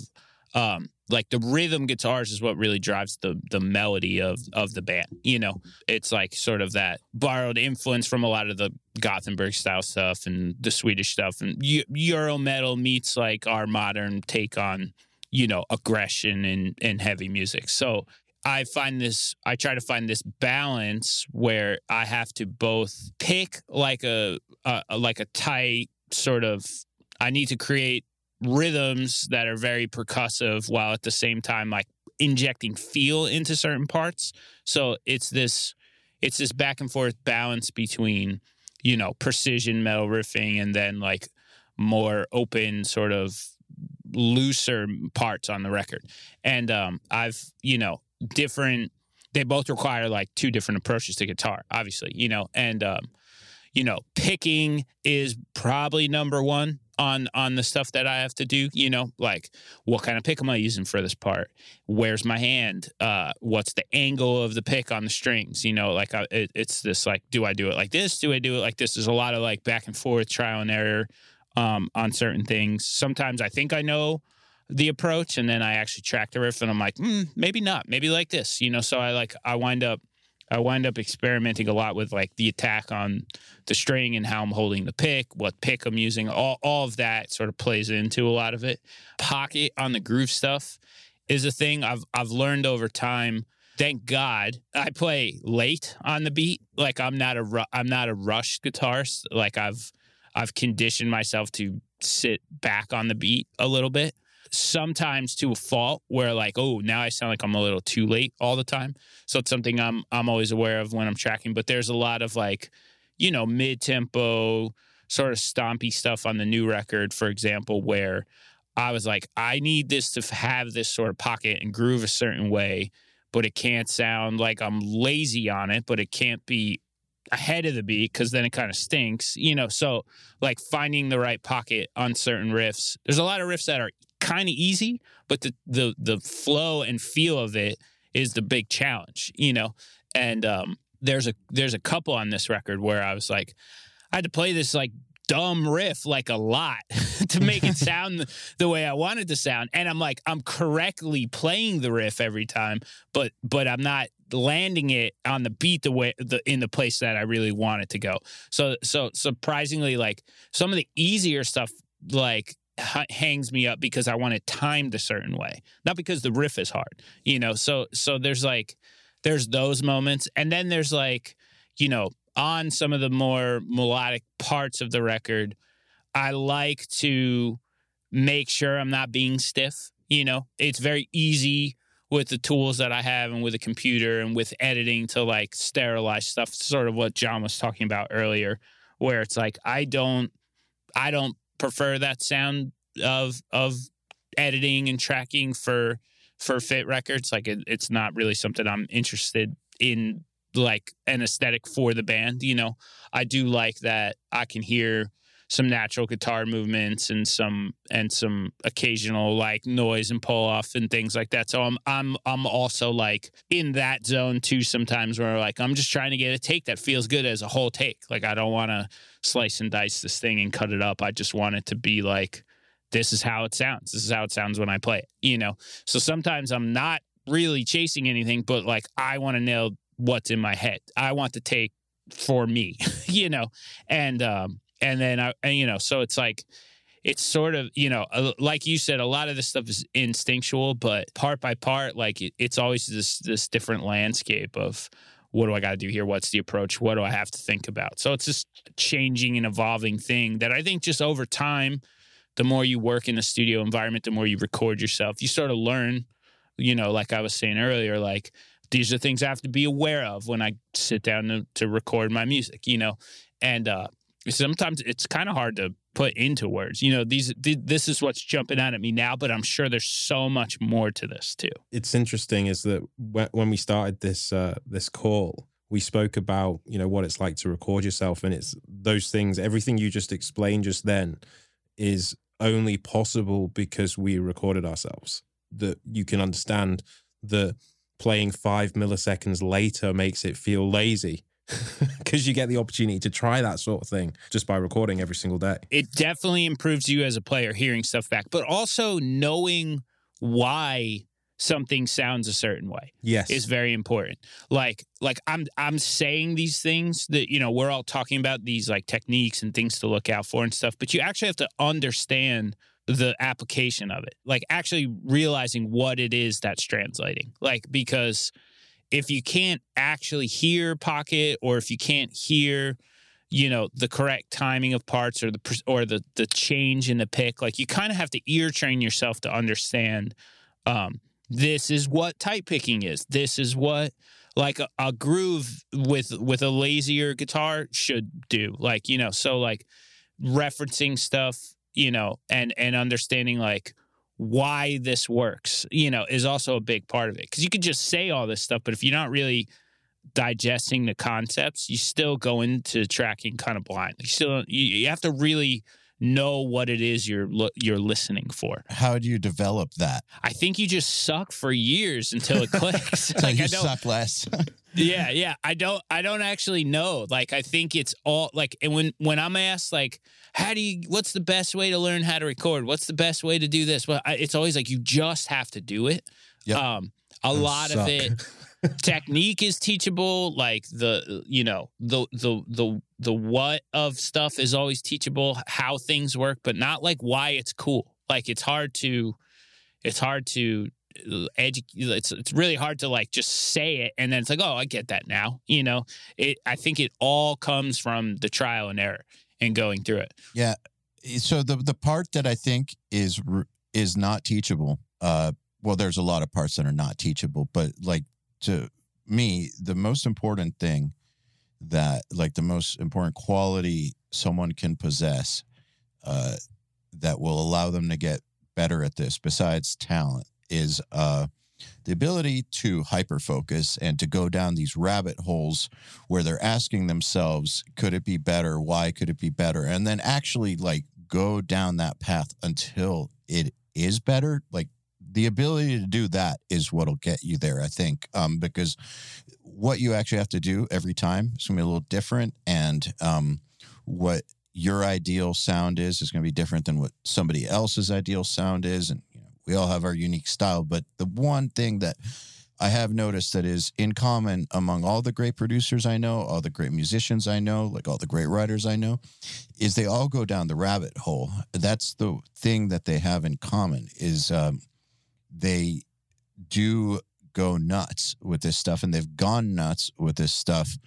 um like the rhythm guitars is what really drives the the melody of of the band. You know, it's like sort of that borrowed influence from a lot of the Gothenburg style stuff and the Swedish stuff and Euro metal meets like our modern take on you know aggression and and heavy music. So I find this I try to find this balance where I have to both pick like a, a like a tight sort of I need to create rhythms that are very percussive while at the same time like injecting feel into certain parts. So it's this it's this back and forth balance between, you know, precision metal riffing and then like more open sort of looser parts on the record. And um I've, you know, different they both require like two different approaches to guitar obviously you know and um you know picking is probably number one on on the stuff that i have to do you know like what kind of pick am i using for this part? Where's my hand? Uh what's the angle of the pick on the strings? You know like I, it, it's this like do i do it like this? Do i do it like this? There's a lot of like back and forth trial and error um on certain things. Sometimes i think i know the approach and then I actually track the riff and I'm like, mm, maybe not, maybe like this, you know. So I like I wind up I wind up experimenting a lot with like the attack on the string and how I'm holding the pick, what pick I'm using, all all of that sort of plays into a lot of it. Pocket on the groove stuff is a thing I've I've learned over time. Thank God I play late on the beat. Like I'm not a I'm not a rush guitarist. Like I've I've conditioned myself to sit back on the beat a little bit sometimes to a fault where like oh now i sound like i'm a little too late all the time so it's something i'm i'm always aware of when i'm tracking but there's a lot of like you know mid-tempo sort of stompy stuff on the new record for example where i was like i need this to have this sort of pocket and groove a certain way but it can't sound like i'm lazy on it but it can't be ahead of the beat because then it kind of stinks, you know. So, like finding the right pocket on certain riffs. There's a lot of riffs that are kind of easy, but the the the flow and feel of it is the big challenge, you know. And um, there's a there's a couple on this record where I was like, I had to play this like dumb riff like a lot to make it sound the way I wanted to sound. And I'm like, I'm correctly playing the riff every time, but but I'm not landing it on the beat the way the in the place that I really want it to go. So so surprisingly, like some of the easier stuff, like hangs me up because I want it timed a certain way, not because the riff is hard, you know. So so there's like there's those moments, and then there's like you know on some of the more melodic parts of the record, I like to make sure I'm not being stiff. You know, it's very easy with the tools that I have and with a computer and with editing to like sterilize stuff, sort of what John was talking about earlier, where it's like I don't I don't prefer that sound of of editing and tracking for for fit records. Like it, it's not really something i'm interested in like an aesthetic for the band you know? I do like that i can hear some natural guitar movements and some and some occasional like noise and pull off and things like that. So I'm I'm I'm also like in that zone too sometimes where like I'm just trying to get a take that feels good as a whole take. Like I don't want to slice and dice this thing and cut it up. I just want it to be like this is how it sounds. This is how it sounds when I play it, you know. So sometimes I'm not really chasing anything, but like I want to nail what's in my head. I want to take for me, you know. And um and then I, and, you know, so it's like it's sort of you know like you said a lot of this stuff is instinctual but part by part like it, it's always this this different landscape of what do i got to do here? What's the approach? What do i have to think about? So it's just changing and evolving thing that i think just over time the more you work in a studio environment the more you record yourself you sort of learn you know like i was saying earlier like these are things i have to be aware of when i sit down to, to record my music you know? And uh sometimes it's kind of hard to put into words. You know, these th- this is what's jumping out at me now, but I'm sure there's so much more to this too. It's interesting is that wh- when we started this uh, this call, we spoke about you know what it's like to record yourself, and it's those things. Everything you just explained just then is only possible because we recorded ourselves. That you can understand that playing five milliseconds later makes it feel lazy because you get the opportunity to try that sort of thing just by recording every single day. It definitely improves you as a player hearing stuff back, but also knowing why something sounds a certain way Yes. is very important. Like like I'm I'm saying these things that you know we're all talking about these like techniques and things to look out for and stuff, but you actually have to understand the application of it. Like actually realizing what it is that's translating. Like because if you can't actually hear pocket or if you can't hear you know the correct timing of parts or the or the the change in the pick like you kind of have to ear train yourself to understand um this is what type picking is. This is what like a, a groove with with a lazier guitar should do. Like you know so like referencing stuff you know and and understanding like why this works you know is also a big part of it. Because you could just say all this stuff but if you're not really digesting the concepts you still go into tracking kind of blind you still you, you have to really know what it is you're you're listening for. How do you develop that? i think you just suck for years until it clicks. So like you i don't suck less. yeah yeah. I don't i don't actually know. Like i think it's all like and when when i'm asked like how do you what's the best way to learn how to record? What's the best way to do this? Well I, it's always like you just have to do it. Yep. um a lot of it technique is teachable like the you know the the the the what of stuff is always teachable how things work but not like why it's cool like it's hard to it's hard to educate it's it's really hard to like just say it and then it's like oh I get that now you know it I think it all comes from the trial and error and going through it Yeah. so the the part that I think is is not teachable. Uh, well, there's a lot of parts that are not teachable, but like to me, the most important thing that like the most important quality someone can possess uh, that will allow them to get better at this, besides talent, is uh, the ability to hyper focus and to go down these rabbit holes where they're asking themselves, could it be better? Why could it be better? And then actually like go down that path until it is better. Like the ability to do that is what'll get you there, I think. Um, because what you actually have to do every time is gonna be a little different. And um what your ideal sound is is gonna be different than what somebody else's ideal sound is. And you know, we all have our unique style. But the one thing that I have noticed that is in common among all the great producers I know, all the great musicians I know, like all the great writers I know, is they all go down the rabbit hole. That's the thing that they have in common is um, they do go nuts with this stuff, and they've gone nuts with this stuff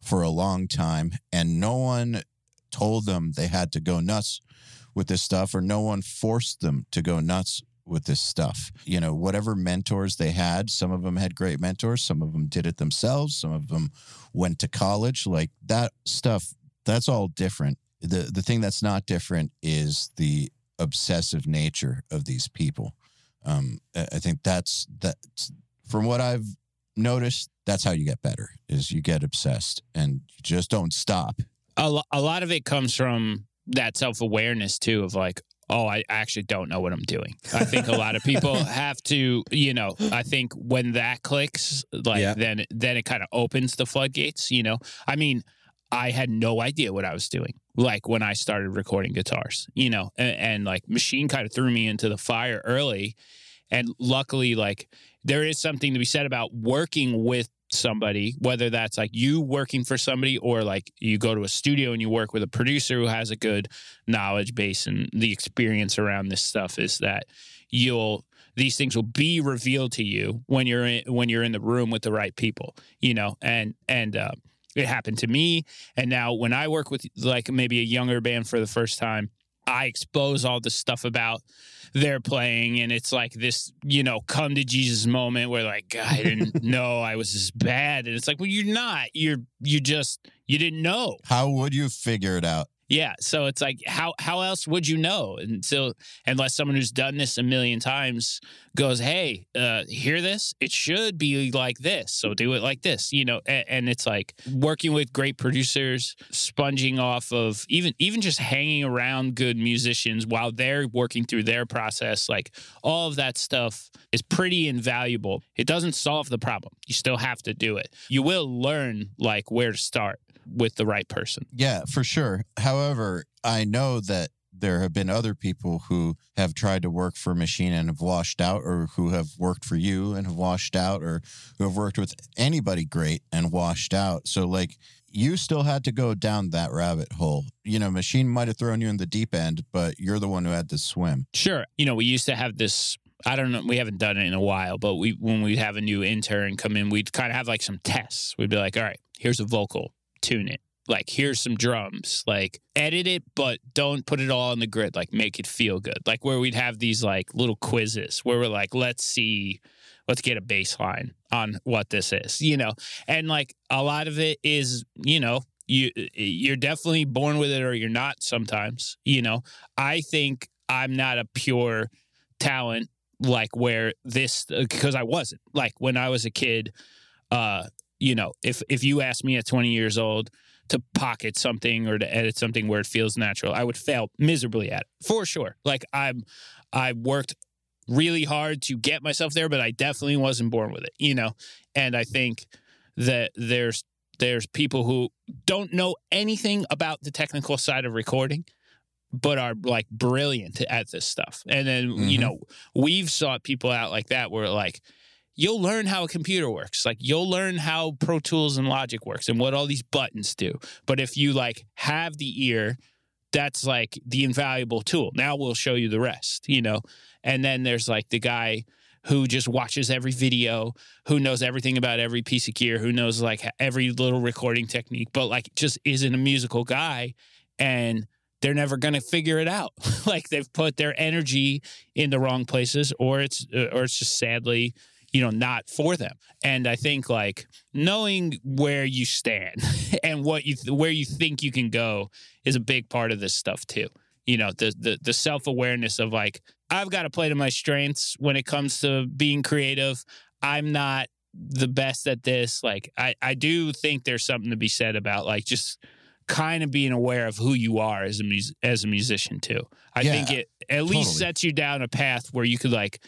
for a long time, and no one told them they had to go nuts with this stuff, or no one forced them to go nuts with this stuff. You know, whatever mentors they had, some of them had great mentors, some of them did it themselves, some of them went to college. Like that stuff, that's all different. The the thing that's not different is the obsessive nature of these people. Um, I think that's that from what I've noticed, that's how you get better is you get obsessed and you just don't stop. a, lo- a lot of it comes from that self awareness too of like, oh, I actually don't know what I'm doing. I think a lot of people have to, you know, I think when that clicks, like Yeah. then then it kind of opens the floodgates. You know, I mean, I had no idea what I was doing. Like when I started recording guitars, you know, and, and like Machine kind of threw me into the fire early, and luckily, like there is something to be said about working with somebody, whether that's like you working for somebody or like you go to a studio and you work with a producer who has a good knowledge base and the experience around this stuff is that you'll these things will be revealed to you when you're in, when you're in the room with the right people, you know, and and uh, it happened to me. And now when I work with like maybe a younger band for the first time, I expose all the stuff about their playing, and it's like this, you know, come to Jesus moment where like I didn't know I was this bad, and it's like, well, you're not. You're you just you didn't know. How would you figure it out? Yeah. So it's like how how else would you know until so, unless someone who's done this a million times goes, Hey, uh, hear this? It should be like this. So do it like this. You know, and, and it's like working with great producers, sponging off of even even just hanging around good musicians while they're working through their process, like all of that stuff is pretty invaluable. It doesn't solve the problem. You still have to do it. You will learn like where to start with the right person. Yeah, for sure. However, I know that there have been other people who have tried to work for Machine and have washed out, or who have worked for you and have washed out, or who have worked with anybody great and washed out. So, like, you still had to go down that rabbit hole. You know, Machine might have thrown you in the deep end, but you're the one who had to swim. Sure. You know, we used to have this I don't know. We haven't done it in a while, but we when we'd have a new intern come in, we'd kind of have like some tests. We'd be like, "All right, here's a vocal, tune it. Like here's some drums. Like edit it, but don't put it all on the grid. Like make it feel good. Like where we'd have these like little quizzes where we're like, let's see, let's get a baseline on what this is, you know. And like a lot of it is, you know, you you're definitely born with it or you're not. Sometimes, you know. I think I'm not a pure talent like where this because I wasn't like when I was a kid. Uh, you know, if if you asked me at 20 years old to pocket something or to edit something where it feels natural, I would fail miserably at it for sure. Like I'm, I worked really hard to get myself there, but I definitely wasn't born with it, you know. And I think that there's there's people who don't know anything about the technical side of recording but are like brilliant at this stuff. And then, mm-hmm. you know, we've sought people out like that where like you'll learn how a computer works. Like you'll learn how Pro Tools and Logic works and what all these buttons do. But if you like have the ear, that's like the invaluable tool. Now we'll show you the rest, you know. And then there's like the guy who just watches every video, who knows everything about every piece of gear, who knows like every little recording technique, but like just isn't a musical guy and they're never going to figure it out. like they've put their energy in the wrong places or it's or it's just sadly you know not for them. And i think like knowing where you stand and what you where you think you can go is a big part of this stuff too. You know the the, the self-awareness of like i've got to play to my strengths when it comes to being creative. I'm not the best at this. Like i i do think there's something to be said about like just kind of being aware of who you are as a mus- as a musician too. I yeah, think it at totally. least sets you down a path where you could like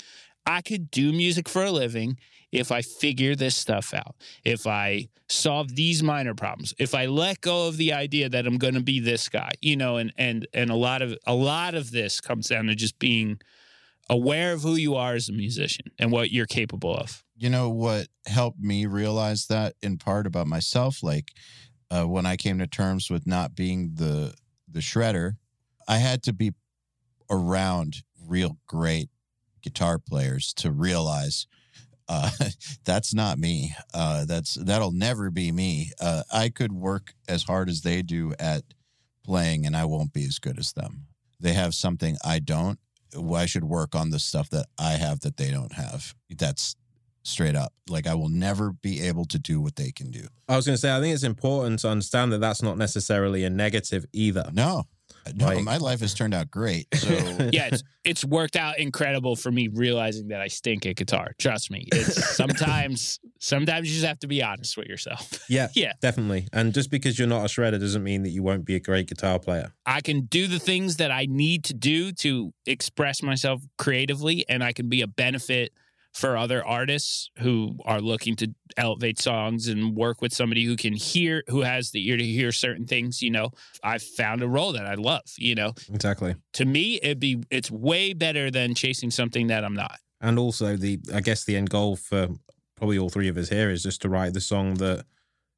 I could do music for a living if I figure this stuff out, if I solve these minor problems, if I let go of the idea that I'm going to be this guy, you know, and and and a lot of a lot of this comes down to just being aware of who you are as a musician and what you're capable of. You know what helped me realize that in part about myself, like uh, when I came to terms with not being the the shredder, I had to be around real great guitar players to realize uh, that's not me. Uh, that's that'll never be me. Uh, I could work as hard as they do at playing, and I won't be as good as them. They have something I don't. I should work on the stuff that I have that they don't have. That's straight up. Like I will never be able to do what they can do. I was going to say, I think it's important to understand that that's not necessarily a negative either. No, no, like, my life has turned out great. So yeah, it's, it's worked out incredible for me realizing that I stink at guitar. Trust me. It's sometimes sometimes you just have to be honest with yourself. Yeah. yeah. Definitely. And just because you're not a shredder doesn't mean that you won't be a great guitar player. I can do the things that I need to do to express myself creatively and I can be a benefit for other artists who are looking to elevate songs and work with somebody who can hear who has the ear to hear certain things you know i've found a role that i love you know? Exactly. To me it'd be it's way better than chasing something that i'm not. And also the i guess the end goal for probably all three of us here is just to write the song that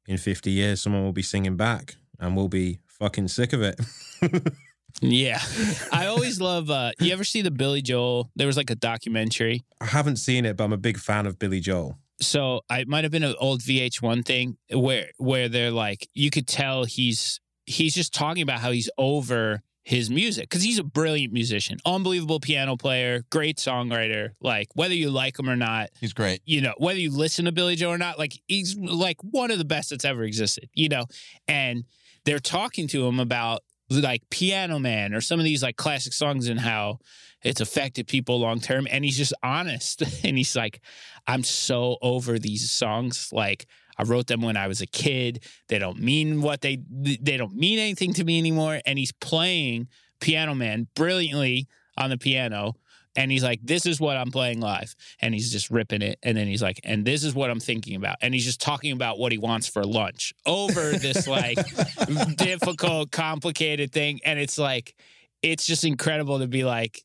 in 50 years someone will be singing back and we'll be fucking sick of it Yeah. I always love uh you ever see the Billy Joel? There was like a documentary. I haven't seen it, but I'm a big fan of Billy Joel. So I might have been an old VH1 thing where where they're like you could tell he's he's just talking about how he's over his music because he's a brilliant musician, unbelievable piano player, great songwriter. Like whether you like him or not, he's great. You know whether you listen to Billy Joel or not, like he's like one of the best that's ever existed. You know, and they're talking to him about like Piano Man or some of these like classic songs and how it's affected people long term. And he's just honest. and he's like, I'm so over these songs. Like, I wrote them when I was a kid. They don't mean what they they don't mean anything to me anymore. And he's playing Piano Man brilliantly on the piano. And he's like, this is what I'm playing live. And he's just ripping it. And then he's like, and this is what I'm thinking about. And he's just talking about what he wants for lunch over this like difficult, complicated thing. And it's like, it's just incredible to be like,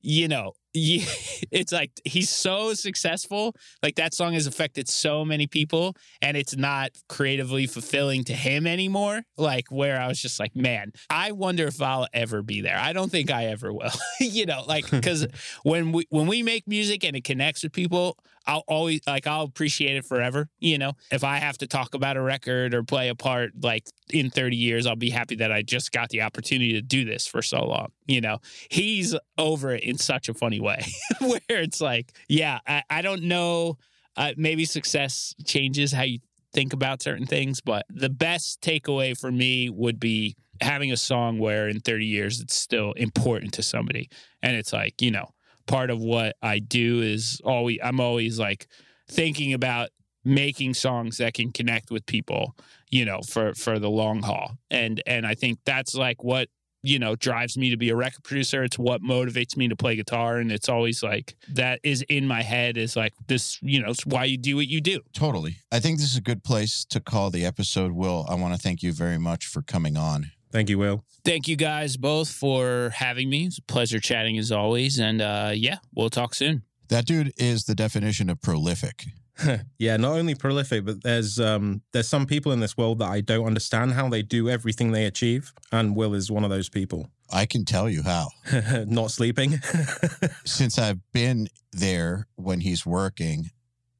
you know, yeah, it's like he's so successful. Like that song has affected so many people, and it's not creatively fulfilling to him anymore. Like where I was just like, man, I wonder if I'll ever be there. I don't think I ever will. you know, like because when we when we make music and it connects with people, I'll always like I'll appreciate it forever. You know, if I have to talk about a record or play a part like in 30 years, I'll be happy that I just got the opportunity to do this for so long. You know, he's over it in such a funny way where it's like, yeah, I, I don't know. Uh, maybe success changes how you think about certain things, but the best takeaway for me would be having a song where in 30 years it's still important to somebody. And it's like, you know, part of what I do is always, I'm always like thinking about making songs that can connect with people, you know, for, for the long haul. And, and I think that's like what you know drives me to be a record producer it's what motivates me to play guitar and it's always like that is in my head is like this you know it's why you do what you do Totally. I think this is a good place to call the episode. Will, I want to thank you very much for coming on. Thank you, Will. thank you guys both for having me it's a pleasure chatting as always and uh yeah we'll talk soon That dude is the definition of prolific. yeah, not only prolific, but there's um there's some people in this world that I don't understand how they do everything they achieve, and Will is one of those people. I can tell you how. not sleeping. Since I've been there when he's working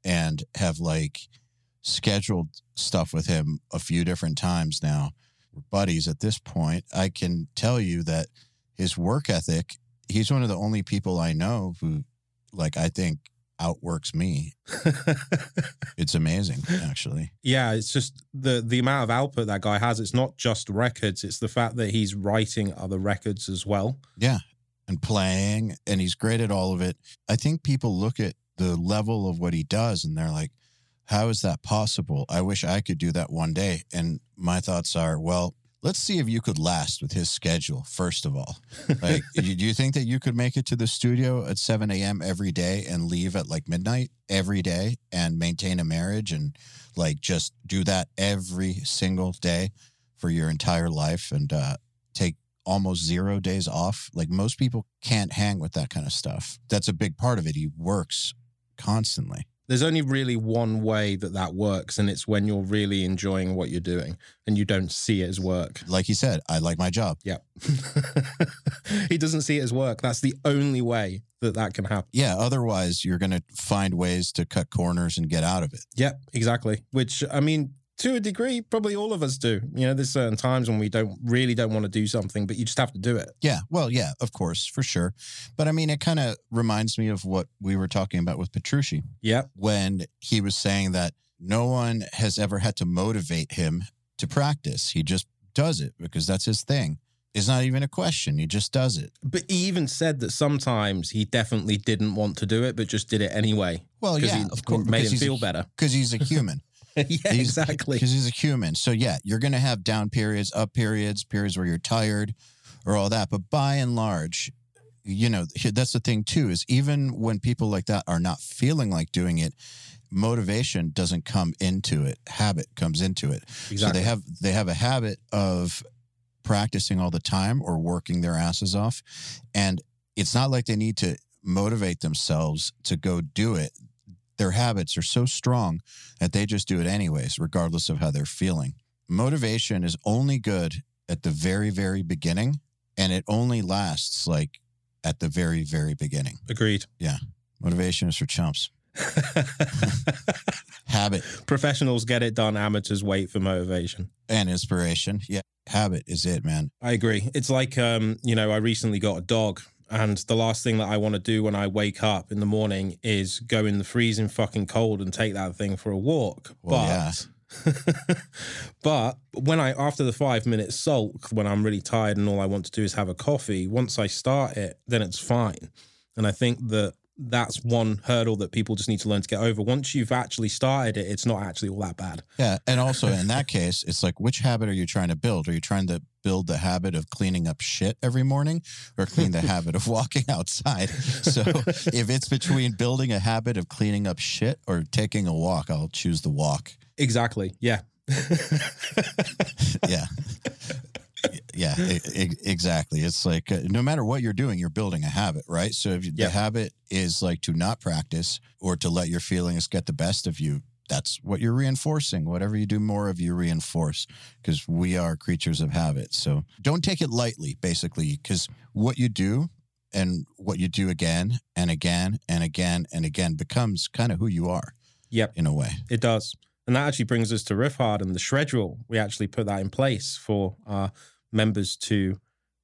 and have like scheduled stuff with him a few different times now, we're buddies at this point, I can tell you that his work ethic, he's one of the only people I know who, like, I think outworks me. It's amazing, actually. yeah, it's just the the amount of output that guy has. It's not just records; it's the fact that he's writing other records as well. Yeah. And playing, and he's great at all of it. I think people look at the level of what he does and they're like, how is that possible? I wish I could do that one day. And my thoughts are, well, let's see if you could last with his schedule, first of all. Like, do you think that you could make it to the studio at 7 a.m. every day and leave at like midnight every day and maintain a marriage and like just do that every single day for your entire life and uh, take almost zero days off? Like, most people can't hang with that kind of stuff. That's a big part of it. He works constantly. There's only really one way that that works, and it's when you're really enjoying what you're doing and you don't see it as work. Like you said, I like my job. Yeah. he doesn't see it as work. That's the only way that that can happen. Yeah, otherwise you're going to find ways to cut corners and get out of it. Yep, exactly. Which I mean, to a degree, probably all of us do. You know, there's certain times when we don't really don't want to do something, but you just have to do it. Yeah, well, yeah, of course, for sure. But I mean, it kind of reminds me of what we were talking about with Petrucci Yeah. when he was saying that no one has ever had to motivate him to practice. He just does it because that's his thing. It's not even a question. He just does it. But he even said that sometimes he definitely didn't want to do it, but just did it anyway. Well, yeah, he- of course, made him he's a feel better. because he's a human. yeah, exactly. Because he's a human. So yeah, you're going to have down periods, up periods, periods where you're tired, or all that. But by and large, you know that's the thing too. Is even when people like that are not feeling like doing it, motivation doesn't come into it. Habit comes into it. So they have they have a habit of practicing all the time or working their asses off, and it's not like they need to motivate themselves to go do it. Their habits are so strong that they just do it anyways, regardless of how they're feeling. Motivation is only good at the very, very beginning, and it only lasts like at the very, very beginning. Agreed. Yeah. Motivation is for chumps. Habit Professionals get it done. Amateurs wait for motivation. and inspiration. Yeah. Habit is it, man. I agree. It's like, um, you know, I recently got a dog, and the last thing that I want to do when I wake up in the morning is go in the freezing fucking cold and take that thing for a walk. Well, but yeah. but when I after the five minute sulk, when I'm really tired and all I want to do is have a coffee, once I start it, then it's fine. And I think that that's one hurdle that people just need to learn to get over. Once you've actually started it, it's not actually all that bad. Yeah. And also in that case, it's like, which habit are you trying to build? Are you trying to build the habit of cleaning up shit every morning or clean the habit of walking outside? So if it's between building a habit of cleaning up shit or taking a walk, I'll choose the walk. Exactly. Yeah. yeah. Yeah, e- exactly. It's like uh, no matter what you're doing, you're building a habit, right? So if you, Yeah. the habit is like to not practice or to let your feelings get the best of you, that's what you're reinforcing. Whatever you do more of, you reinforce because we are creatures of habit. So don't take it lightly, basically, because what you do and what you do again and again and again and again becomes kind of who you are Yep. in a way. It does. And that actually brings us to Riffhard and the shred rule. We actually put that in place for our members to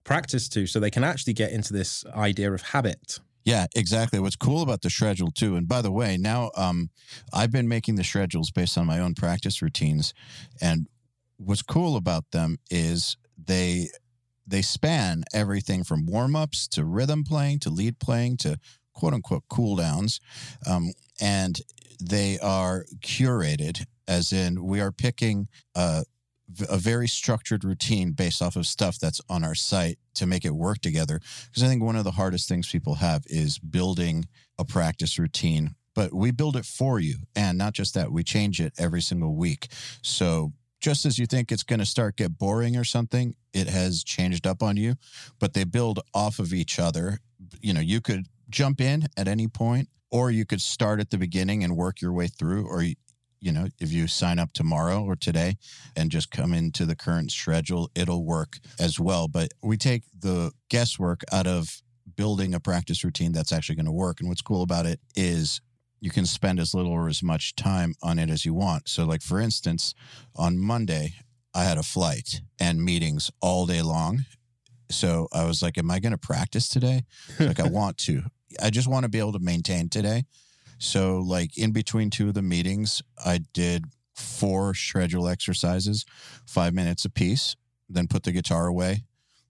practice to so they can actually get into this idea of habit. Yeah, exactly. What's cool about the schedule too, and by the way, now um, I've been making the schedules based on my own practice routines, and what's cool about them is they they span everything from warm ups to rhythm playing to lead playing to quote unquote cool downs, um, and they are curated, as in we are picking a a very structured routine based off of stuff that's on our site to make it work together because I think one of the hardest things people have is building a practice routine. But we build it for you. And not just that, we change it every single week. So just as you think it's going to start get boring or something, it has changed up on you, but they build off of each other. You know, you could jump in at any point or you could start at the beginning and work your way through or you know, if you sign up tomorrow or today and just come into the current schedule, it'll work as well. But we take the guesswork out of building a practice routine that's actually going to work. And what's cool about it is you can spend as little or as much time on it as you want. So, like for instance, on Monday, I had a flight and meetings all day long. So I was like, Am I going to practice today? Like, I want to. I just want to be able to maintain today. So, like in between two of the meetings, I did four schedule exercises, five minutes apiece, then put the guitar away,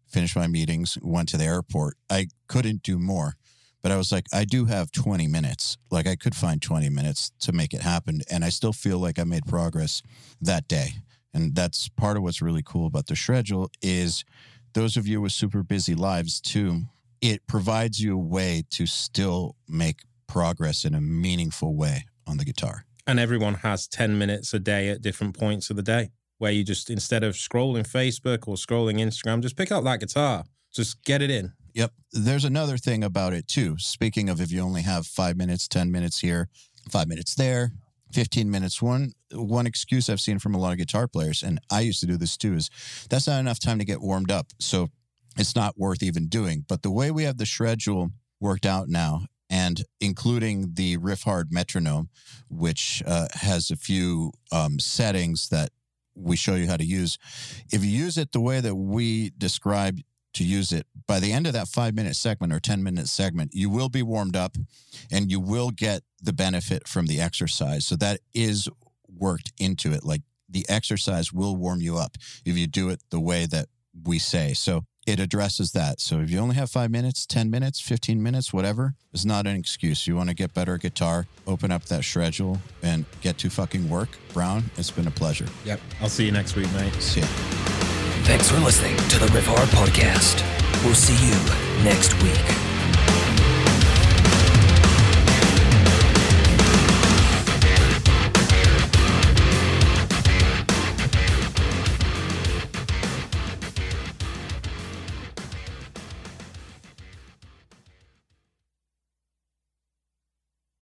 finished my meetings, went to the airport. I couldn't do more, but I was like, I do have 20 minutes. Like, I could find 20 minutes to make it happen. And I still feel like I made progress that day. And that's part of what's really cool about the schedule is those of you with super busy lives too, it provides you a way to still make progress in a meaningful way on the guitar. And everyone has 10 minutes a day at different points of the day where you just, instead of scrolling Facebook or scrolling Instagram, just pick up that guitar, just get it in. Yep. There's another thing about it too. Speaking of if you only have five minutes, 10 minutes here, five minutes there, 15 minutes. One one excuse I've seen from a lot of guitar players, and I used to do this too, is that's not enough time to get warmed up. So it's not worth even doing. But the way we have the schedule worked out now, including the Riffhard metronome, which uh, has a few um, settings that we show you how to use. If you use it the way that we describe to use it, by the end of that five minute segment or 10 minute segment, you will be warmed up and you will get the benefit from the exercise. So that is worked into it. Like the exercise will warm you up if you do it the way that we say. So it addresses that. So if you only have five minutes, 10 minutes, 15 minutes, whatever, it's not an excuse. You want to get better at guitar, open up that schedule and get to fucking work. Browne, it's been a pleasure. Yep. I'll see you next week, mate. See ya. Thanks for listening to the Riffhard Podcast. We'll see you next week.